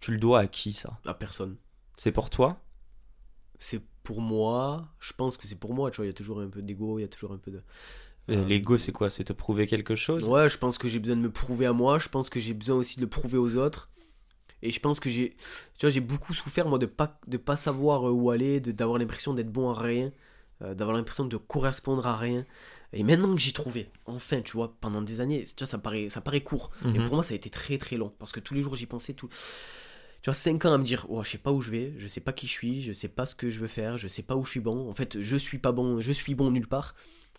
Tu le dois à qui ça? À personne. C'est pour toi? C'est pour moi. Je pense que c'est pour moi. Tu vois, il y a toujours un peu d'ego, il y a toujours un peu de. Et Euh, L'ego, c'est quoi? C'est te prouver quelque chose? Ouais, je pense que j'ai besoin de me prouver à moi. Je pense que j'ai besoin aussi de le prouver aux autres. Et je pense que j'ai, tu vois, j'ai beaucoup souffert moi de pas de pas savoir euh, où aller, d'avoir l'impression d'être bon à rien, euh, d'avoir l'impression de correspondre à rien. Et maintenant que j'ai trouvé, enfin, tu vois, pendant des années, tu vois, ça paraît ça paraît court, mais Mhm. pour moi ça a été très très long parce que tous les jours j'y pensais tout. Tu vois, 5 ans à me dire, oh, je sais pas où je vais, je sais pas qui je suis, je sais pas ce que je veux faire, je sais pas où je suis bon. En fait, je suis pas bon, je suis bon nulle part.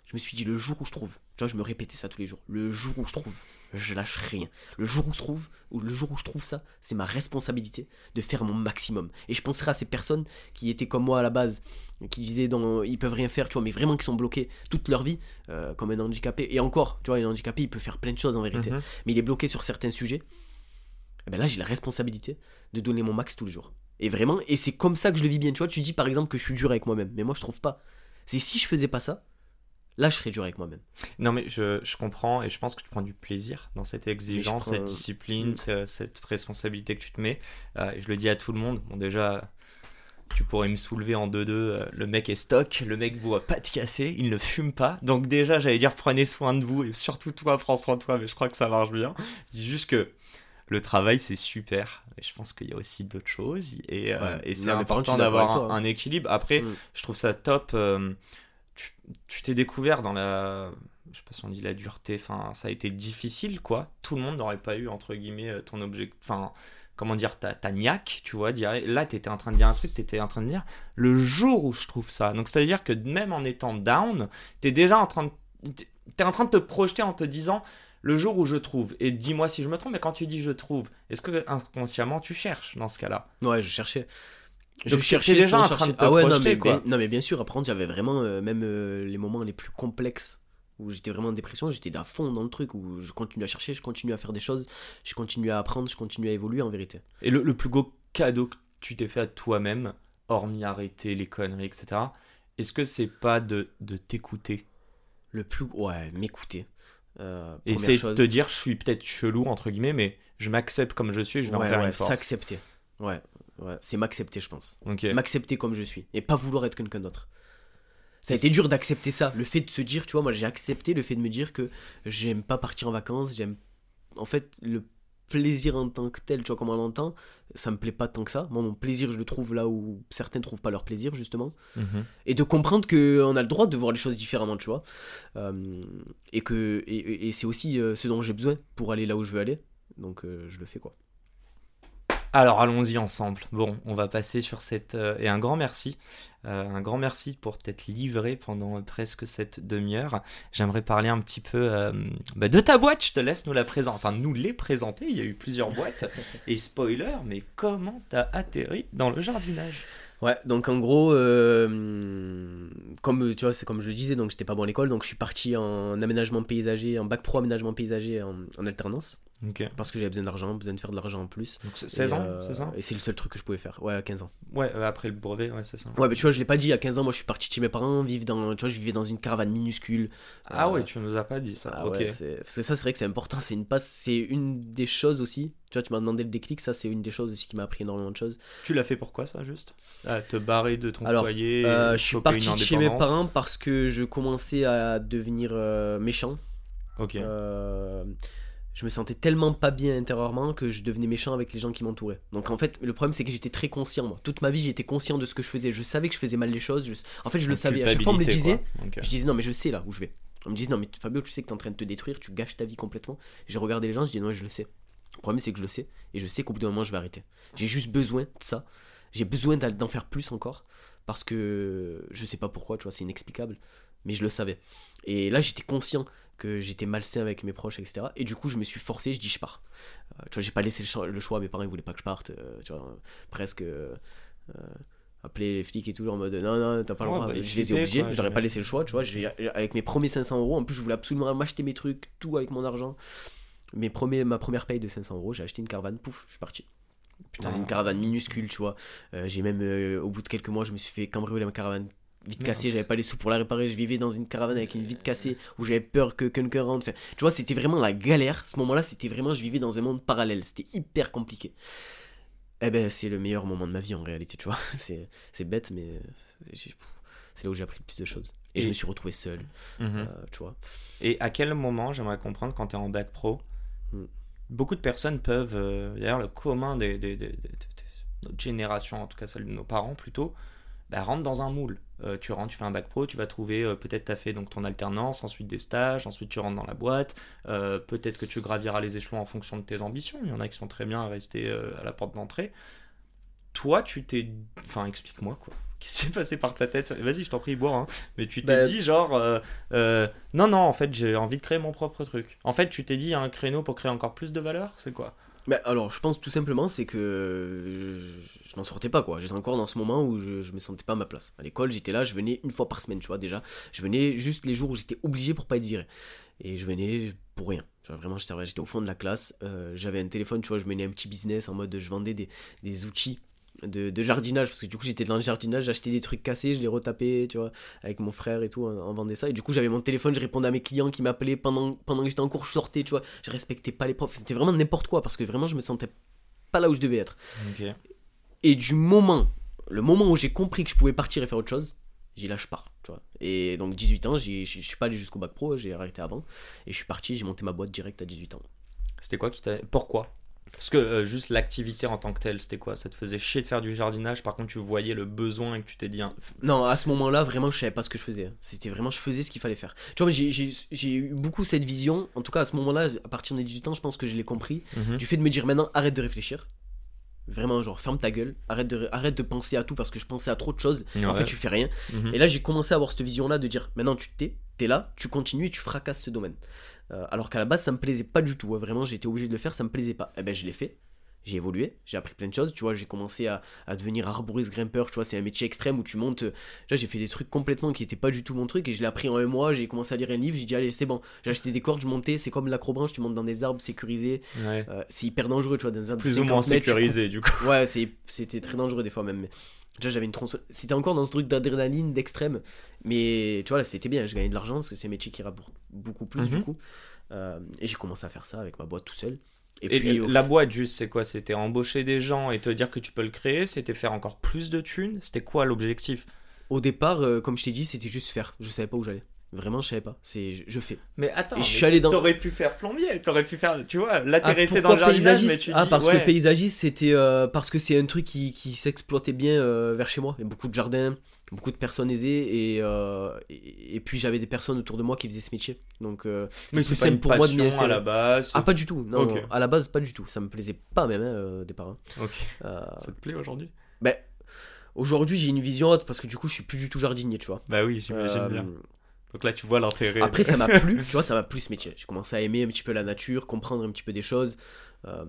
Je me suis dit, le jour où je trouve, tu vois, je me répétais ça tous les jours, le jour où je trouve, je lâche rien. Le jour où je trouve, ou le jour où je trouve ça, c'est ma responsabilité de faire mon maximum. Et je penserai à ces personnes qui étaient comme moi à la base, qui disaient dans, ils peuvent rien faire, tu vois, mais vraiment qui sont bloqués toute leur vie, euh, comme un handicapé. Et encore, tu vois, un handicapé, il peut faire plein de choses en vérité, Mhm. mais il est bloqué sur certains sujets. Et ben là, j'ai la responsabilité de donner mon max tous les jours. Et vraiment, et c'est comme ça que je le vis bien. Tu vois, tu dis par exemple que je suis dur avec moi-même, mais moi je trouve pas. C'est si je faisais pas ça, là je serais dur avec moi-même. Non, mais je, je comprends et je pense que tu prends du plaisir dans cette exigence, prends- cette discipline, Mm. ce- cette responsabilité que tu te mets. Euh, je le dis à tout le monde. Bon, déjà, tu pourrais me soulever en 2-2. euh, le mec est stock, le mec boit pas de café, il ne fume pas. Donc, déjà, j'allais dire prenez soin de vous et surtout toi, prends soin de toi, mais je crois que ça marche bien. Je dis juste que. Le travail, c'est super. Et je pense qu'il y a aussi d'autres choses. Et, euh, et c'est important d'avoir un, équilibre. Après, Mm. je trouve ça top. euh, tu t'es découvert dans la. Je sais pas si on dit la dureté. Enfin, ça a été difficile, quoi. Tout le monde n'aurait pas eu, entre guillemets, euh, ton objectif. Enfin, comment dire, ta, ta niaque, tu vois. dire- Là, t'étais en train de dire un truc, t'étais en train de dire le jour où je trouve ça. Donc, c'est-à-dire que même en étant down, t'es déjà en train de. T'es en train de te projeter en te disant le jour où je trouve. Et dis-moi si je me trompe, mais quand tu dis je trouve, est-ce que inconsciemment tu cherches dans ce cas-là? Ouais, je cherchais. Donc, t'es déjà en train de te Ah ouais, non mais, quoi. bien, non, mais bien sûr, après, j'avais vraiment, euh, même euh, les moments les plus complexes où j'étais vraiment en dépression, j'étais à fond dans le truc, où je continue à chercher, je continue à faire des choses, je continue à apprendre, je continue à évoluer en vérité. Et le, le plus beau cadeau que tu t'es fait à toi-même, hormis arrêter les conneries, etc., est-ce que c'est pas de, de t'écouter? Le plus. Ouais, m'écouter. Euh, Et chose. de te dire, je suis peut-être chelou, entre guillemets, mais je m'accepte comme je suis et je vais ouais, en faire ouais, une force. s'accepter. Ouais, ouais, c'est m'accepter, je pense. Ok. M'accepter comme je suis et pas vouloir être quelqu'un d'autre. Ça a été dur d'accepter ça. Le fait de se dire, tu vois, moi j'ai accepté le fait de me dire que j'aime pas partir en vacances, j'aime. En fait, le plaisir en tant que tel, tu vois, comme on l'entend, ça me plaît pas tant que ça. Moi, mon plaisir, je le trouve là où certains trouvent pas leur plaisir, justement. Mhm. Et de comprendre qu'on a le droit de voir les choses différemment, tu vois. Euh, et que et, et- et c'est aussi euh, ce dont j'ai besoin pour aller là où je veux aller. Donc euh, je le fais, quoi. Alors allons-y ensemble. Bon, on va passer sur cette... euh, et un grand merci. Euh, un grand merci pour t'être livré pendant presque cette demi-heure. J'aimerais parler un petit peu euh, bah, de ta boîte. Je te laisse nous la présenter. Enfin, nous les présenter. Il y a eu plusieurs boîtes. Et spoiler, mais comment t'as atterri dans le jardinage? Ouais, donc en gros, euh, comme tu vois, c'est comme je le disais, donc j'étais pas bon à l'école, donc je suis parti en aménagement paysager, en bac pro aménagement paysager en, en alternance, Parce que j'avais besoin d'argent, besoin de faire de l'argent en plus. Donc c'est 16 Et, ans, euh, c'est ça? Et c'est le seul truc que je pouvais faire, ouais, à 15 ans. Ouais, euh, après le brevet, ouais, c'est ça. Ouais, mais tu vois, je l'ai pas dit, à 15 ans, moi je suis parti de chez mes parents, vivre dans, tu vois, je vivais dans une caravane minuscule. Ah Euh, ouais, tu nous as pas dit ça. Ah ok. ouais, parce que ça, c'est vrai que c'est important, c'est une passe, c'est une des choses aussi. Tu vois, tu m'as demandé le déclic, ça, c'est une des choses aussi qui m'a appris énormément de choses. Tu l'as fait pourquoi ça, juste? Ah, Te barrer de ton Alors, foyer Euh, je suis parti de chez mes parents parce que je commençais à devenir euh, méchant. Ok. Euh, je me sentais tellement pas bien intérieurement que je devenais méchant avec les gens qui m'entouraient. Donc en fait, le problème c'est que j'étais très conscient moi. Toute ma vie, j'étais conscient de ce que je faisais. Je savais que je faisais mal les choses. je- En fait, je le savais. À chaque fois, on me le disait. Je disais non, mais je sais là où je vais. On me disait non, mais Fabio, tu sais que t'es en train de te détruire, tu gâches ta vie complètement. J'ai regardé les gens, je dis non, je le sais. Le problème c'est que je le sais et je sais qu'au bout d'un moment, je vais arrêter. J'ai juste besoin de ça. J'ai besoin d'en faire plus encore parce que je sais pas pourquoi, tu vois, c'est inexplicable, mais je le savais. Et là, j'étais conscient que j'étais malsain avec mes proches, etc. Et du coup, je me suis forcé, je dis je pars. Euh, tu vois, j'ai pas laissé le choix, le choix, mes parents ils voulaient pas que je parte, euh, tu vois, presque. euh, appeler les flics et tout en mode non non t'as pas le Ouais, droit bah, je les ai obligés je leur ai pas laissé le choix tu vois j'ai- avec mes premiers 500 euros en plus je voulais absolument m'acheter mes trucs tout avec mon argent mes premiers, ma première paye de 500 euros j'ai acheté une caravane pouf je suis parti Putain. dans une caravane minuscule tu vois Euh, j'ai même euh, au bout de quelques mois je me suis fait cambrioler ma caravane vite cassée j'avais pas les sous pour la réparer je vivais dans une caravane avec une vitre cassée où j'avais peur que quelqu'un rentre. Enfin, tu vois c'était vraiment la galère. Ce moment là c'était vraiment je vivais dans un monde parallèle. C'était hyper compliqué. Eh ben c'est le meilleur moment de ma vie en réalité tu vois. C'est c'est bête mais euh, c'est là où j'ai appris le plus de choses. Et, je me suis retrouvé seul Mhm. euh, tu vois. Et à quel moment, j'aimerais comprendre, quand tu es en bac pro, Mm. beaucoup de personnes peuvent, euh, d'ailleurs le commun des, des- des- des- des- de notre génération, en tout cas celle de nos parents plutôt, bah, rentre dans un moule. Euh, tu rentres, tu fais un bac pro, tu vas trouver, euh, peut-être tu as fait donc, ton alternance, ensuite des stages, ensuite tu rentres dans la boîte, euh, peut-être que tu graviras les échelons en fonction de tes ambitions, il y en a qui sont très bien à rester à la porte d'entrée. Toi, tu t'es... Enfin, explique-moi quoi. Qu'est-ce qui s'est passé par ta tête? Vas-y, je t'en prie, bois. hein. Mais tu t'es Bah- dit genre... non, non, en fait, j'ai envie de créer mon propre truc. En fait, tu t'es dit, il y a un créneau pour créer encore plus de valeur C'est quoi? Bah, alors, je pense tout simplement, c'est que je, je n'en sortais pas, quoi. J'étais encore dans ce moment où je, je me sentais pas à ma place. À l'école, j'étais là, je venais une fois par semaine, tu vois, déjà. Je venais juste les jours où j'étais obligé pour pas être viré. Et je venais pour rien. Vraiment, j'étais au fond de la classe. Euh, J'avais un téléphone, tu vois, je menais un petit business en mode je vendais des outils de, de jardinage, parce que du coup j'étais dans le jardinage, j'achetais des trucs cassés, je les retapais, tu vois, avec mon frère et tout, on, on vendait ça. Et du coup j'avais mon téléphone, je répondais à mes clients qui m'appelaient pendant, pendant que j'étais en cours, je sortais, tu vois, je respectais pas les profs, c'était vraiment n'importe quoi, parce que vraiment je me sentais pas là où je devais être. Et du moment, le moment où j'ai compris que je pouvais partir et faire autre chose, j'y lâche pas, tu vois. Et donc 18 ans, je suis pas allé jusqu'au bac pro, j'ai arrêté avant, et je suis parti, j'ai monté ma boîte direct à 18 ans. C'était quoi qui t'a. Pourquoi? Parce que euh, juste l'activité en tant que telle, c'était quoi? Ça te faisait chier de faire du jardinage, par contre tu voyais le besoin et que tu t'es dit. hein, Non, à ce moment-là, vraiment, je savais pas ce que je faisais. C'était vraiment, je faisais ce qu'il fallait faire. Tu vois, j'ai- eu beaucoup cette vision. En tout cas, à ce moment-là, à partir des 18 ans, je pense que je l'ai compris. Mhm. Du fait de me dire maintenant, arrête de réfléchir. Vraiment, genre, ferme ta gueule. Arrête de, arrête de penser à tout parce que je pensais à trop de choses. En fait, tu fais rien. Mhm. Et là, j'ai commencé à avoir cette vision-là de dire, maintenant, tu t'es, t'es là, tu continues et tu fracasses ce domaine. Euh, alors qu'à la base, ça me plaisait pas du tout. hein. Vraiment, j'étais obligé de le faire, ça me plaisait pas. Eh ben, je l'ai fait. J'ai évolué, j'ai appris plein de choses, tu vois, j'ai commencé à, à devenir arboriste grimpeur, tu vois, c'est un métier extrême où tu montes, vois, j'ai fait des trucs complètement qui étaient pas du tout mon truc et je l'ai appris en un mois, j'ai commencé à lire un livre, j'ai dit allez c'est bon, j'ai acheté des cordes, je montais, c'est comme l'acrobranche, tu montes dans des arbres sécurisés, Ouais. euh, c'est hyper dangereux, tu vois, dans des arbres Plus ou 50 moins mètres, tu coupes sécurisé du coup. Ouais, c'était très dangereux des fois même. mais Déjà, j'avais une tronçonneuse. C'était encore dans ce truc d'adrénaline, d'extrême. Mais tu vois, là, c'était bien. Je gagnais de l'argent parce que c'est un métier qui rapporte beaucoup plus du Mhm. coup. Euh, et j'ai commencé à faire ça avec ma boîte tout seul. Et, Et puis, la boîte, juste, c'est quoi? C'était embaucher des gens et te dire que tu peux le créer? C'était faire encore plus de thunes? C'était quoi l'objectif? Au départ, euh, comme je t'ai dit, c'était juste faire. Je savais pas où j'allais. Vraiment, je savais pas. C'est, je, je fais. Mais attends, Et je mais suis allé dans- t'aurais pu faire plombier, t'aurais pu faire, tu vois, là t'es Ah, resté dans le jardinage, mais paysagiste tu Ah, dis, parce ouais. que paysagiste, c'était euh, parce que c'est un truc qui, qui s'exploitait bien euh, vers chez moi. Il y a beaucoup de jardins, beaucoup de personnes aisées, et, euh, et, et puis j'avais des personnes autour de moi qui faisaient ce métier. Donc, euh, c'était mais plus c'est pas une simple pour moi de m'y à la base. Ah, pas du tout. Non, Ok. non, à la base, pas du tout. Ça me plaisait pas même hein, euh, au départ. hein. Ok. Euh, Ça te plaît aujourd'hui? Ben, aujourd'hui, j'ai une vision haute parce que du coup, je suis plus du tout jardinier, tu vois. Bah oui, j'imagine Euh, bien. Donc là, tu vois l'intérêt. Après, ça m'a plu, tu vois, ça m'a plu ce métier. J'ai commencé à aimer un petit peu la nature, comprendre un petit peu des choses. euh,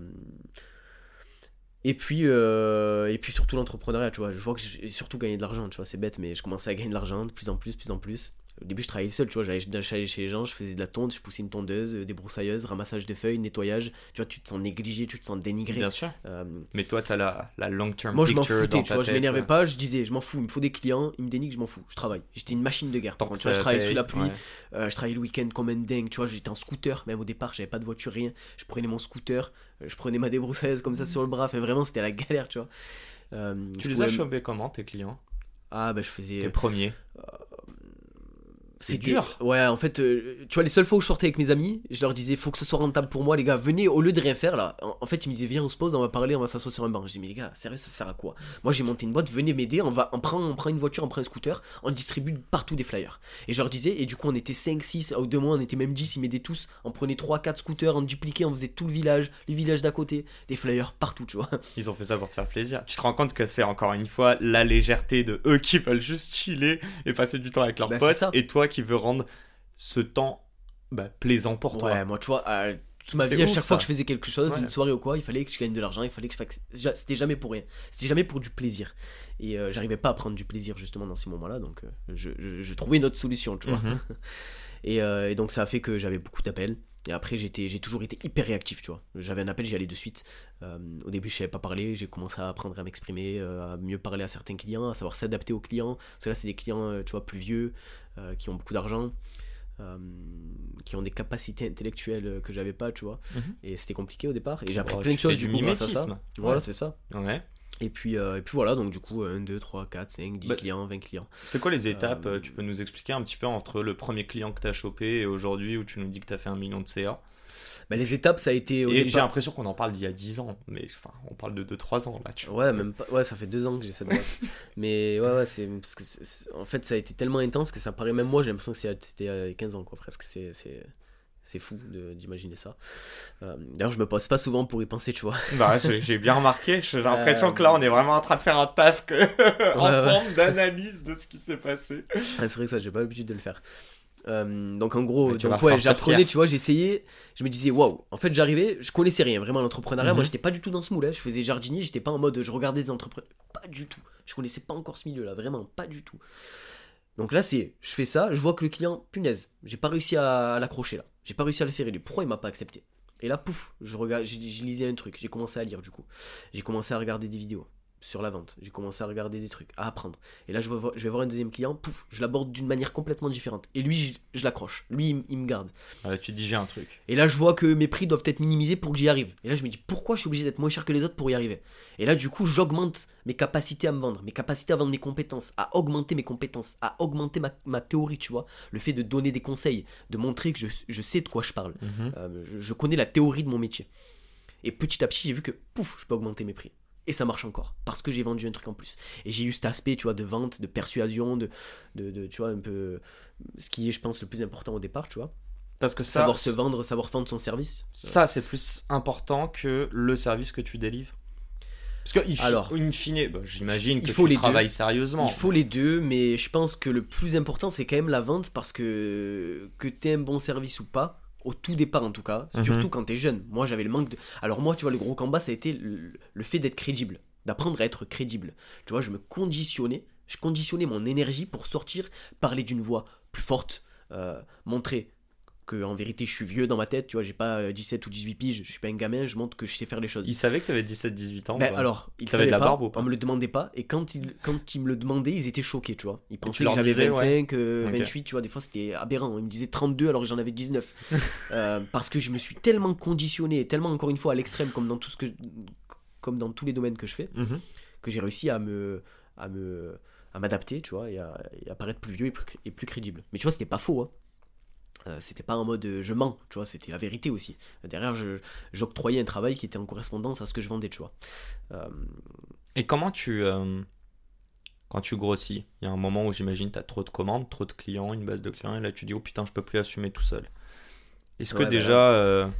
Et puis, euh, et puis surtout l'entrepreneuriat, tu vois. Je vois que j'ai surtout gagné de l'argent, tu vois. C'est bête, mais je commençais à gagner de l'argent de plus en plus, de plus en plus. Au début, je travaillais seul, tu vois. J'allais chez les gens, je faisais de la tonte, je poussais une tondeuse, euh, des broussailleuses, ramassage de feuilles, nettoyage. Tu vois, tu te sens négligé, tu te sens dénigré. Bien sûr. Euh, Mais toi, t'as la, la long-term moi, je m'en foutais, tu vois. Je m'énervais pas, je disais, je m'en fous, il me faut des clients, ils me dénigrent, je m'en fous, je travaille. J'étais une machine de guerre. Par contre, tu vois, je travaillais sous la pluie, ouais. euh, je travaillais le week-end comme un dingue, tu vois, j'étais en scooter, même au départ, j'avais pas de voiture, rien. Je prenais mon scooter, je prenais ma débroussailleuse comme ça sur le bras, enfin vraiment, c'était la galère, tu vois. Tu les pouvais as chopés comment, tes clients? Ah, bah je faisais. Tes premiers C'était dur. Ouais, en fait, euh, tu vois, les seules fois où je sortais avec mes amis, je leur disais, faut que ce soit rentable pour moi, les gars, venez, au lieu de rien faire, là. En, en fait, ils me disaient, viens, on se pose, on va parler, on va s'asseoir sur un banc. Je dis, mais les gars, sérieux, ça sert à quoi? Moi, j'ai monté une boîte, venez m'aider, on va, on prend, on prend une voiture, on prend un scooter, on distribue partout des flyers. Et je leur disais, et du coup, on était 5, 6, au deux mois, on était même 10, ils m'aidaient tous, on prenait 3, 4 scooters, on dupliquait, on faisait tout le village, les villages d'à côté, des flyers partout, tu vois. Ils ont fait ça pour te faire plaisir. Tu te rends compte que c'est encore une fois la légèreté de eux qui veulent juste chiller et passer du temps avec leurs Bah, c'est potes et toi qui veux rendre ce temps bah, plaisant pour toi. Ouais, moi, tu vois, euh, toute ma vie, à chaque ça. fois que je fasse quelque chose, Ouais. une soirée ou quoi, il fallait que je gagne de l'argent, il fallait que je fasse. C'était jamais pour rien. C'était jamais pour du plaisir. Et euh, j'arrivais pas à prendre du plaisir justement dans ces moments-là, donc euh, je, je- je trouvais une autre solution, tu vois. Mhm. Et, euh, et donc ça a fait que j'avais beaucoup d'appels. Et après, j'étais, j'ai toujours été hyper réactif, tu vois. J'avais un appel, j'y allais de suite. Euh, au début, je savais pas parler, j'ai commencé à apprendre à m'exprimer, euh, à mieux parler à certains clients, à savoir s'adapter aux clients. Parce que là, c'est des clients, euh, tu vois, plus vieux, euh, qui ont beaucoup d'argent, qui ont des capacités intellectuelles que j'avais pas, tu vois. Mhm. Et c'était compliqué au départ. Et j'ai appris Oh, plein de choses du mimétisme. Voilà, Ouais. c'est ça. Ouais. Et puis, euh, et puis voilà, donc du coup, 1, 2, 3, 4, 5, 10 Bah, clients, 20 clients. C'est quoi les étapes Euh, Tu peux nous expliquer un petit peu entre le premier client que tu as chopé et aujourd'hui où tu nous dis que tu as fait un million de CA Bah, les étapes, ça a été au Et j'ai départ. l'impression qu'on en parle d'il y a 10 ans, mais enfin, on parle de 2-3 ans là. Tu vois. Ouais, même pas. Ouais, ça fait deux ans que j'ai cette boîte. Mais ouais, ouais, c'est. Parce que en fait, ça a été tellement intense que ça paraît, même moi, j'ai l'impression que c'était euh, 15 ans, quoi, presque. C'est. C'est... Fou de- d'imaginer ça. Euh, D'ailleurs, je me pose pas souvent pour y penser, tu vois. Bah, j'ai j'ai bien remarqué, j'ai l'impression Euh, que là on est vraiment en train de faire un taf que... ensemble d'analyse de ce qui s'est passé. Ah, c'est vrai que ça, j'ai pas l'habitude de le faire. Euh, donc en gros, donc, ouais, j'apprenais, tu vois, j'essayais, je me disais waouh. En fait, j'arrivais, je connaissais rien vraiment l'entrepreneuriat. Moi, Mhm. j'étais pas du tout dans ce moule. hein. Je faisais jardinier, j'étais pas en mode je regardais des entrepreneurs, pas du tout. Je connaissais pas encore ce milieu-là, vraiment pas du tout. Donc là, c'est, je fais ça, je vois que le client, punaise, j'ai pas réussi à, l'accrocher là. J'ai pas réussi à le faire élu. Pourquoi il m'a pas accepté? Et là, pouf, je regarde, je, je lisais un truc. J'ai commencé à lire du coup. J'ai commencé à regarder des vidéos sur la vente. J'ai commencé à regarder des trucs, à apprendre. Et là, je vais voir, je vais voir un deuxième client, pouf, je l'aborde d'une manière complètement différente. Et lui, je, je l'accroche. Lui, il, me garde. Ouais, tu te dis j'ai un truc. Et là, je vois que mes prix doivent être minimisés pour que j'y arrive. Et là, je me dis, pourquoi je suis obligé d'être moins cher que les autres pour y arriver? Et là, du coup, j'augmente mes capacités à me vendre, mes capacités à vendre mes compétences, à augmenter mes compétences, à augmenter ma, ma théorie, tu vois. Le fait de donner des conseils, de montrer que je, je sais de quoi je parle. Mhm. Euh, je, je connais la théorie de mon métier. Et petit à petit, j'ai vu que, pouf, je peux augmenter mes prix. Et ça marche encore, parce que j'ai vendu un truc en plus. Et j'ai eu cet aspect, tu vois, de vente, de persuasion, de, de, de, tu vois, un peu... Ce qui est, je pense, le plus important au départ, tu vois. Parce que ça, savoir se vendre, savoir vendre son service. ça c'est plus important que le service que tu délivres. Parce que, il Alors, in fine, bah, j'imagine il que faut tu les deux. travailles sérieusement. Il faut les deux, mais je pense que le plus important, c'est quand même la vente parce que que tu un bon service ou pas, au tout départ en tout cas, Mhm. surtout quand tu es jeune. Moi, j'avais le manque de. Alors, moi, tu vois, le gros combat, ça a été le, le fait d'être crédible, d'apprendre à être crédible. Tu vois, je me conditionnais, je conditionnais mon énergie pour sortir, parler d'une voix plus forte, euh, montrer que en vérité je suis vieux dans ma tête, tu vois, j'ai pas euh, 17 ou 18 piges, je suis pas un gamin, je montre que je sais faire les choses. Il savait que tu avais 17-18 ans. Ben, quoi. alors, ils T'avais savaient de la pas, barbe ou pas on me le demandait pas, et quand ils, quand ils me le demandaient, ils étaient choqués, tu vois. Ils pensaient que j'avais disais, 25, euh, Ok. 28, tu vois, des fois c'était aberrant. Ils me disaient 32 alors que j'en avais 19. Euh, parce que je me suis tellement conditionné, et tellement encore une fois à l'extrême, comme dans tout ce que, comme dans tous les domaines que je fais, Mhm. que j'ai réussi à me, à me, à m'adapter, tu vois, et à, et à paraître plus vieux et plus, et plus crédible. Mais tu vois, c'était pas faux, hein. Euh, c'était pas en mode euh, je mens, tu vois, c'était la vérité aussi. Derrière, je- j'octroyais un travail qui était en correspondance à ce que je vendais, tu vois. Euh, Et comment tu. quand tu grossis, il y a un moment où j'imagine tu as trop de commandes, trop de clients, une base de clients, et là tu dis oh putain, je peux plus assumer tout seul. Est-ce que bah déjà.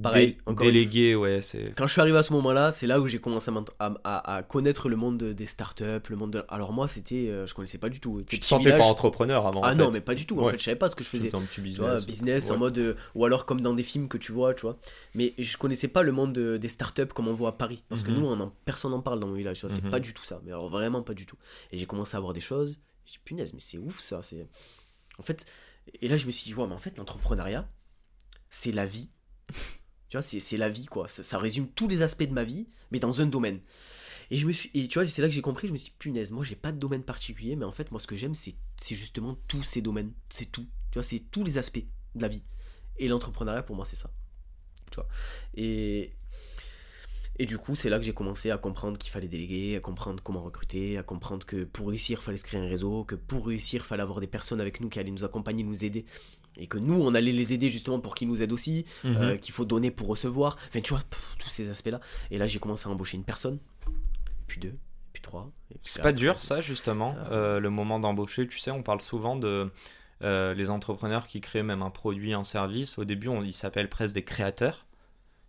Pareil, dé- déléguer, ouais. Quand je suis arrivé à ce moment-là, c'est là où j'ai commencé à, connaître le monde des startups, le monde de... Alors moi, c'était, euh, je connaissais pas du tout. Tu te sentais village- pas entrepreneur avant Ah en non, fait. mais pas du tout. En Ouais. fait, je savais pas ce que je faisais. faisais un petit business. vois, business ouais. en mode euh, ou alors comme dans des films que tu vois, tu vois. Mais je connaissais pas le monde de- des startups comme on voit à Paris parce que Mhm. nous, on en, personne n'en parle dans mon village. vois, C'est Mhm. pas du tout ça. Mais alors vraiment pas du tout. Et j'ai commencé à voir des choses. J'ai dit punaise, mais c'est ouf ça. C'est en fait. Et là, je me suis dit ouais, mais en fait, l'entrepreneuriat, c'est la vie. Tu vois, c'est la vie, quoi. Ça, résume tous les aspects de ma vie, mais dans un domaine. Et, je me suis, et tu vois, c'est là que j'ai compris, je me suis dit, punaise, moi, j'ai pas de domaine particulier, mais en fait, moi, ce que j'aime, c'est c'est justement tous ces domaines. C'est tout. Tu vois, c'est tous les aspects de la vie. Et l'entrepreneuriat, pour moi, c'est ça. Tu vois. Et, et du coup, c'est là que j'ai commencé à comprendre qu'il fallait déléguer, à comprendre comment recruter, à comprendre que pour réussir, il fallait se créer un réseau, que pour réussir, il fallait avoir des personnes avec nous qui allaient nous accompagner, nous aider. Et que nous, on allait les aider justement pour qu'ils nous aident aussi Mhm. euh, qu'il faut donner pour recevoir. Enfin, tu vois, pff, tous ces aspects-là. Et là, j'ai commencé à embaucher une personne, puis deux, puis trois. C'est pas dur ça justement, Euh. euh, le moment d'embaucher, tu sais, on parle souvent de les entrepreneurs qui créent même un produit, un service, au début on, ils s'appellent presque des créateurs,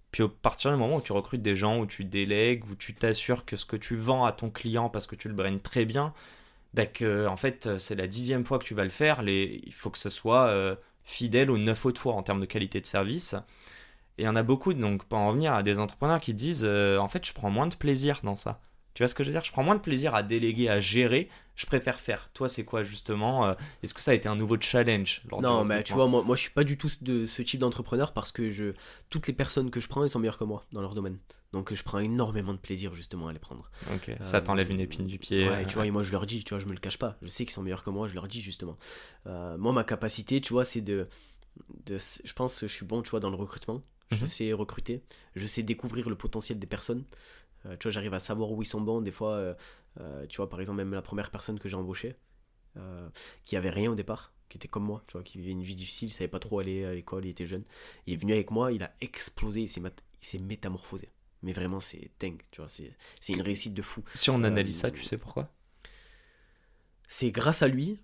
puis au partir du moment où tu recrutes des gens, où tu délègues, où tu t'assures que ce que tu vends à ton client parce que tu le braines très bien, bah que en fait c'est la dixième fois que tu vas le faire, les, il faut que ce soit euh, fidèle aux neuf autres fois en termes de qualité de service. Et il y en a beaucoup, donc pour en revenir à des entrepreneurs qui disent euh, en fait je prends moins de plaisir dans ça. Tu vois ce que je veux dire? Je prends moins de plaisir à déléguer, à gérer. Je préfère faire. Toi, c'est quoi justement euh, Est-ce que ça a été un nouveau challenge lors Non, mais tu vois, moi, moi je suis pas du tout de ce type d'entrepreneur parce que je, toutes les personnes que je prends, elles sont meilleures que moi dans leur domaine. Donc je prends énormément de plaisir justement à les prendre. Ok, ça t'enlève une épine du pied. Ouais, euh, tu vois, et moi je leur dis, tu vois, je me le cache pas. Je sais qu'ils sont meilleurs que moi, je leur dis justement. Euh, moi, ma capacité, tu vois, c'est de, de. Je pense que je suis bon, tu vois, dans le recrutement. Je Mhm. sais recruter. Je sais découvrir le potentiel des personnes. Euh, tu vois, j'arrive à savoir où ils sont bons. Des fois, euh, euh, tu vois, par exemple, même la première personne que j'ai embauchée, euh, qui avait rien au départ, qui était comme moi, tu vois, qui vivait une vie difficile, il savait pas trop aller à l'école, il était jeune. Il est venu avec moi, il a explosé, il s'est mat- il s'est métamorphosé. Mais vraiment, c'est dingue, tu vois, c'est c'est une réussite de fou. Si on analyse Euh, ça, tu sais pourquoi? C'est grâce à lui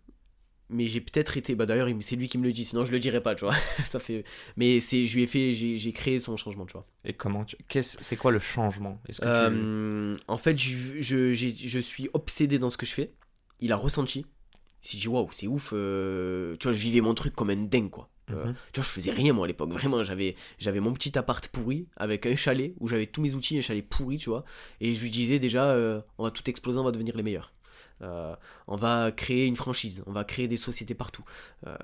mais j'ai peut-être été bah d'ailleurs il- c'est lui qui me le dit sinon je le dirais pas tu vois ça fait mais c'est je lui ai fait j'ai j'ai créé son changement tu vois Et comment tu. qu'est-ce- C'est quoi le changement? Tu. Euh, en fait je, je, je suis obsédé dans ce que je fais il a ressenti il s'est dit waouh c'est ouf euh, tu vois je vivais mon truc comme un dingue quoi Euh, Mhm. tu vois je faisais rien moi à l'époque vraiment j'avais j'avais mon petit appart pourri avec un chalet où j'avais tous mes outils un chalet pourri tu vois et je lui disais déjà euh, on va tout exploser on va devenir les meilleurs Euh, on va créer une franchise, on va créer des sociétés partout. Euh,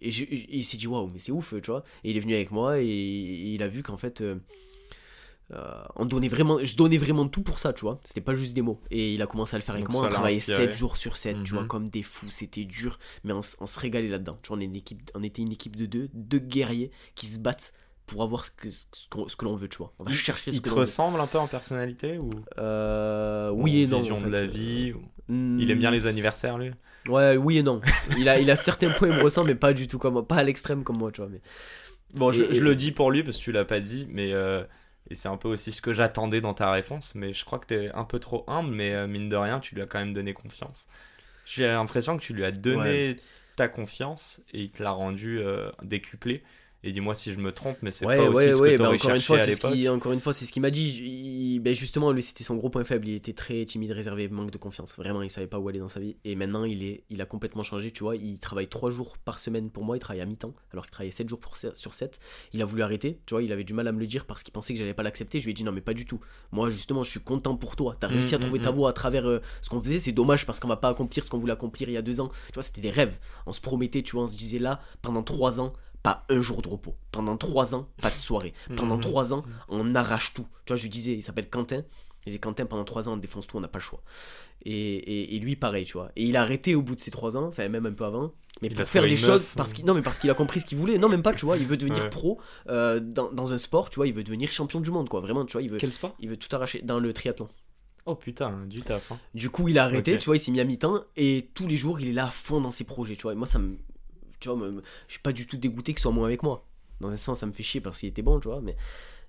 et, je- et il s'est dit waouh, mais c'est ouf, tu vois. Et il est venu avec moi et, et il a vu qu'en fait, euh, euh, on donnait vraiment, je donnais vraiment tout pour ça, tu vois. C'était pas juste des mots. Et il a commencé à le faire avec Donc moi. On l'a travaillait inspiré. 7 jours sur 7, tu vois, Mhm. comme des fous. C'était dur, mais on, se régalait là-dedans. Tu vois, on, est une équipe, on était une équipe de deux, deux guerriers qui se battent pour avoir ce que, ce ce que l'on veut, tu vois. On va chercher ce Il que te l'on veut. ressemble un peu en personnalité ou? Euh, ou oui et non. vision en de la vie ou- Hmm, Il aime bien les anniversaires, lui? Ouais, oui et non. Il a, il a certains points, il me ressemble, mais pas du tout comme moi. Pas à l'extrême comme moi, tu vois. Mais... Bon, je, Et- je et- le dis pour lui parce que tu l'as pas dit, mais euh, et c'est un peu aussi ce que j'attendais dans ta réponse. Mais je crois que t'es un peu trop humble, mais euh, mine de rien, tu lui as quand même donné confiance. J'ai l'impression que tu lui as donné ta confiance et il te l'a rendu euh, décuplé. Et dis-moi si je me trompe, mais c'est ouais, pas aussi ouais, ce ouais, que bah encore une fois, à ce qui, encore une fois, c'est ce qu'il m'a dit. Il- ben justement, lui, c'était son gros point faible. Il était très timide, réservé, manque de confiance. Vraiment, il savait pas où aller dans sa vie. Et maintenant, il est, il a complètement changé. Tu vois, il travaille 3 jours par semaine pour moi. Il travaille à mi-temps, alors qu'il travaillait 7 jours pour, sur 7. Il a voulu arrêter. Tu vois, il avait du mal à me le dire parce qu'il pensait que j'allais pas l'accepter. Je lui ai dit non, mais pas du tout. Moi, justement, je suis content pour toi. T'as réussi à Mm, trouver mm, ta mm. voie à travers euh, ce qu'on faisait. C'est dommage parce qu'on va pas accomplir ce qu'on voulait accomplir il y a deux ans. Tu vois, c'était des rêves. On se promettait, tu vois, on se disait là, pendant 3 ans, pas un jour de repos. Pendant 3 ans, pas de soirée. Pendant Mhm. 3 ans, on arrache tout. Tu vois, je lui disais, il s'appelle Quentin. Je disais, Quentin, pendant 3 ans, on défonce tout, on n'a pas le choix. Et, et, et lui, pareil, tu vois. Et il a arrêté au bout de ces 3 ans, enfin, même un peu avant. Mais Il pour faire des choses, meuf, parce qu'il, non, mais parce qu'il a compris ce qu'il voulait. Non, même pas, tu vois. Il veut devenir Ouais. pro euh, dans, dans un sport, tu vois. Il veut devenir champion du monde, quoi. Vraiment, tu vois. Il veut, Quel sport? il veut tout arracher dans le triathlon. Oh putain, du taf. hein. Du coup, il a arrêté, tu vois, il s'est mis à mi-temps et tous les jours, il est là à fond dans ses projets, tu vois. Et moi, ça me. Tu vois, je suis pas du tout dégoûté qu'il soit moins avec moi. Dans un sens, ça me fait chier parce qu'il était bon, tu vois, mais.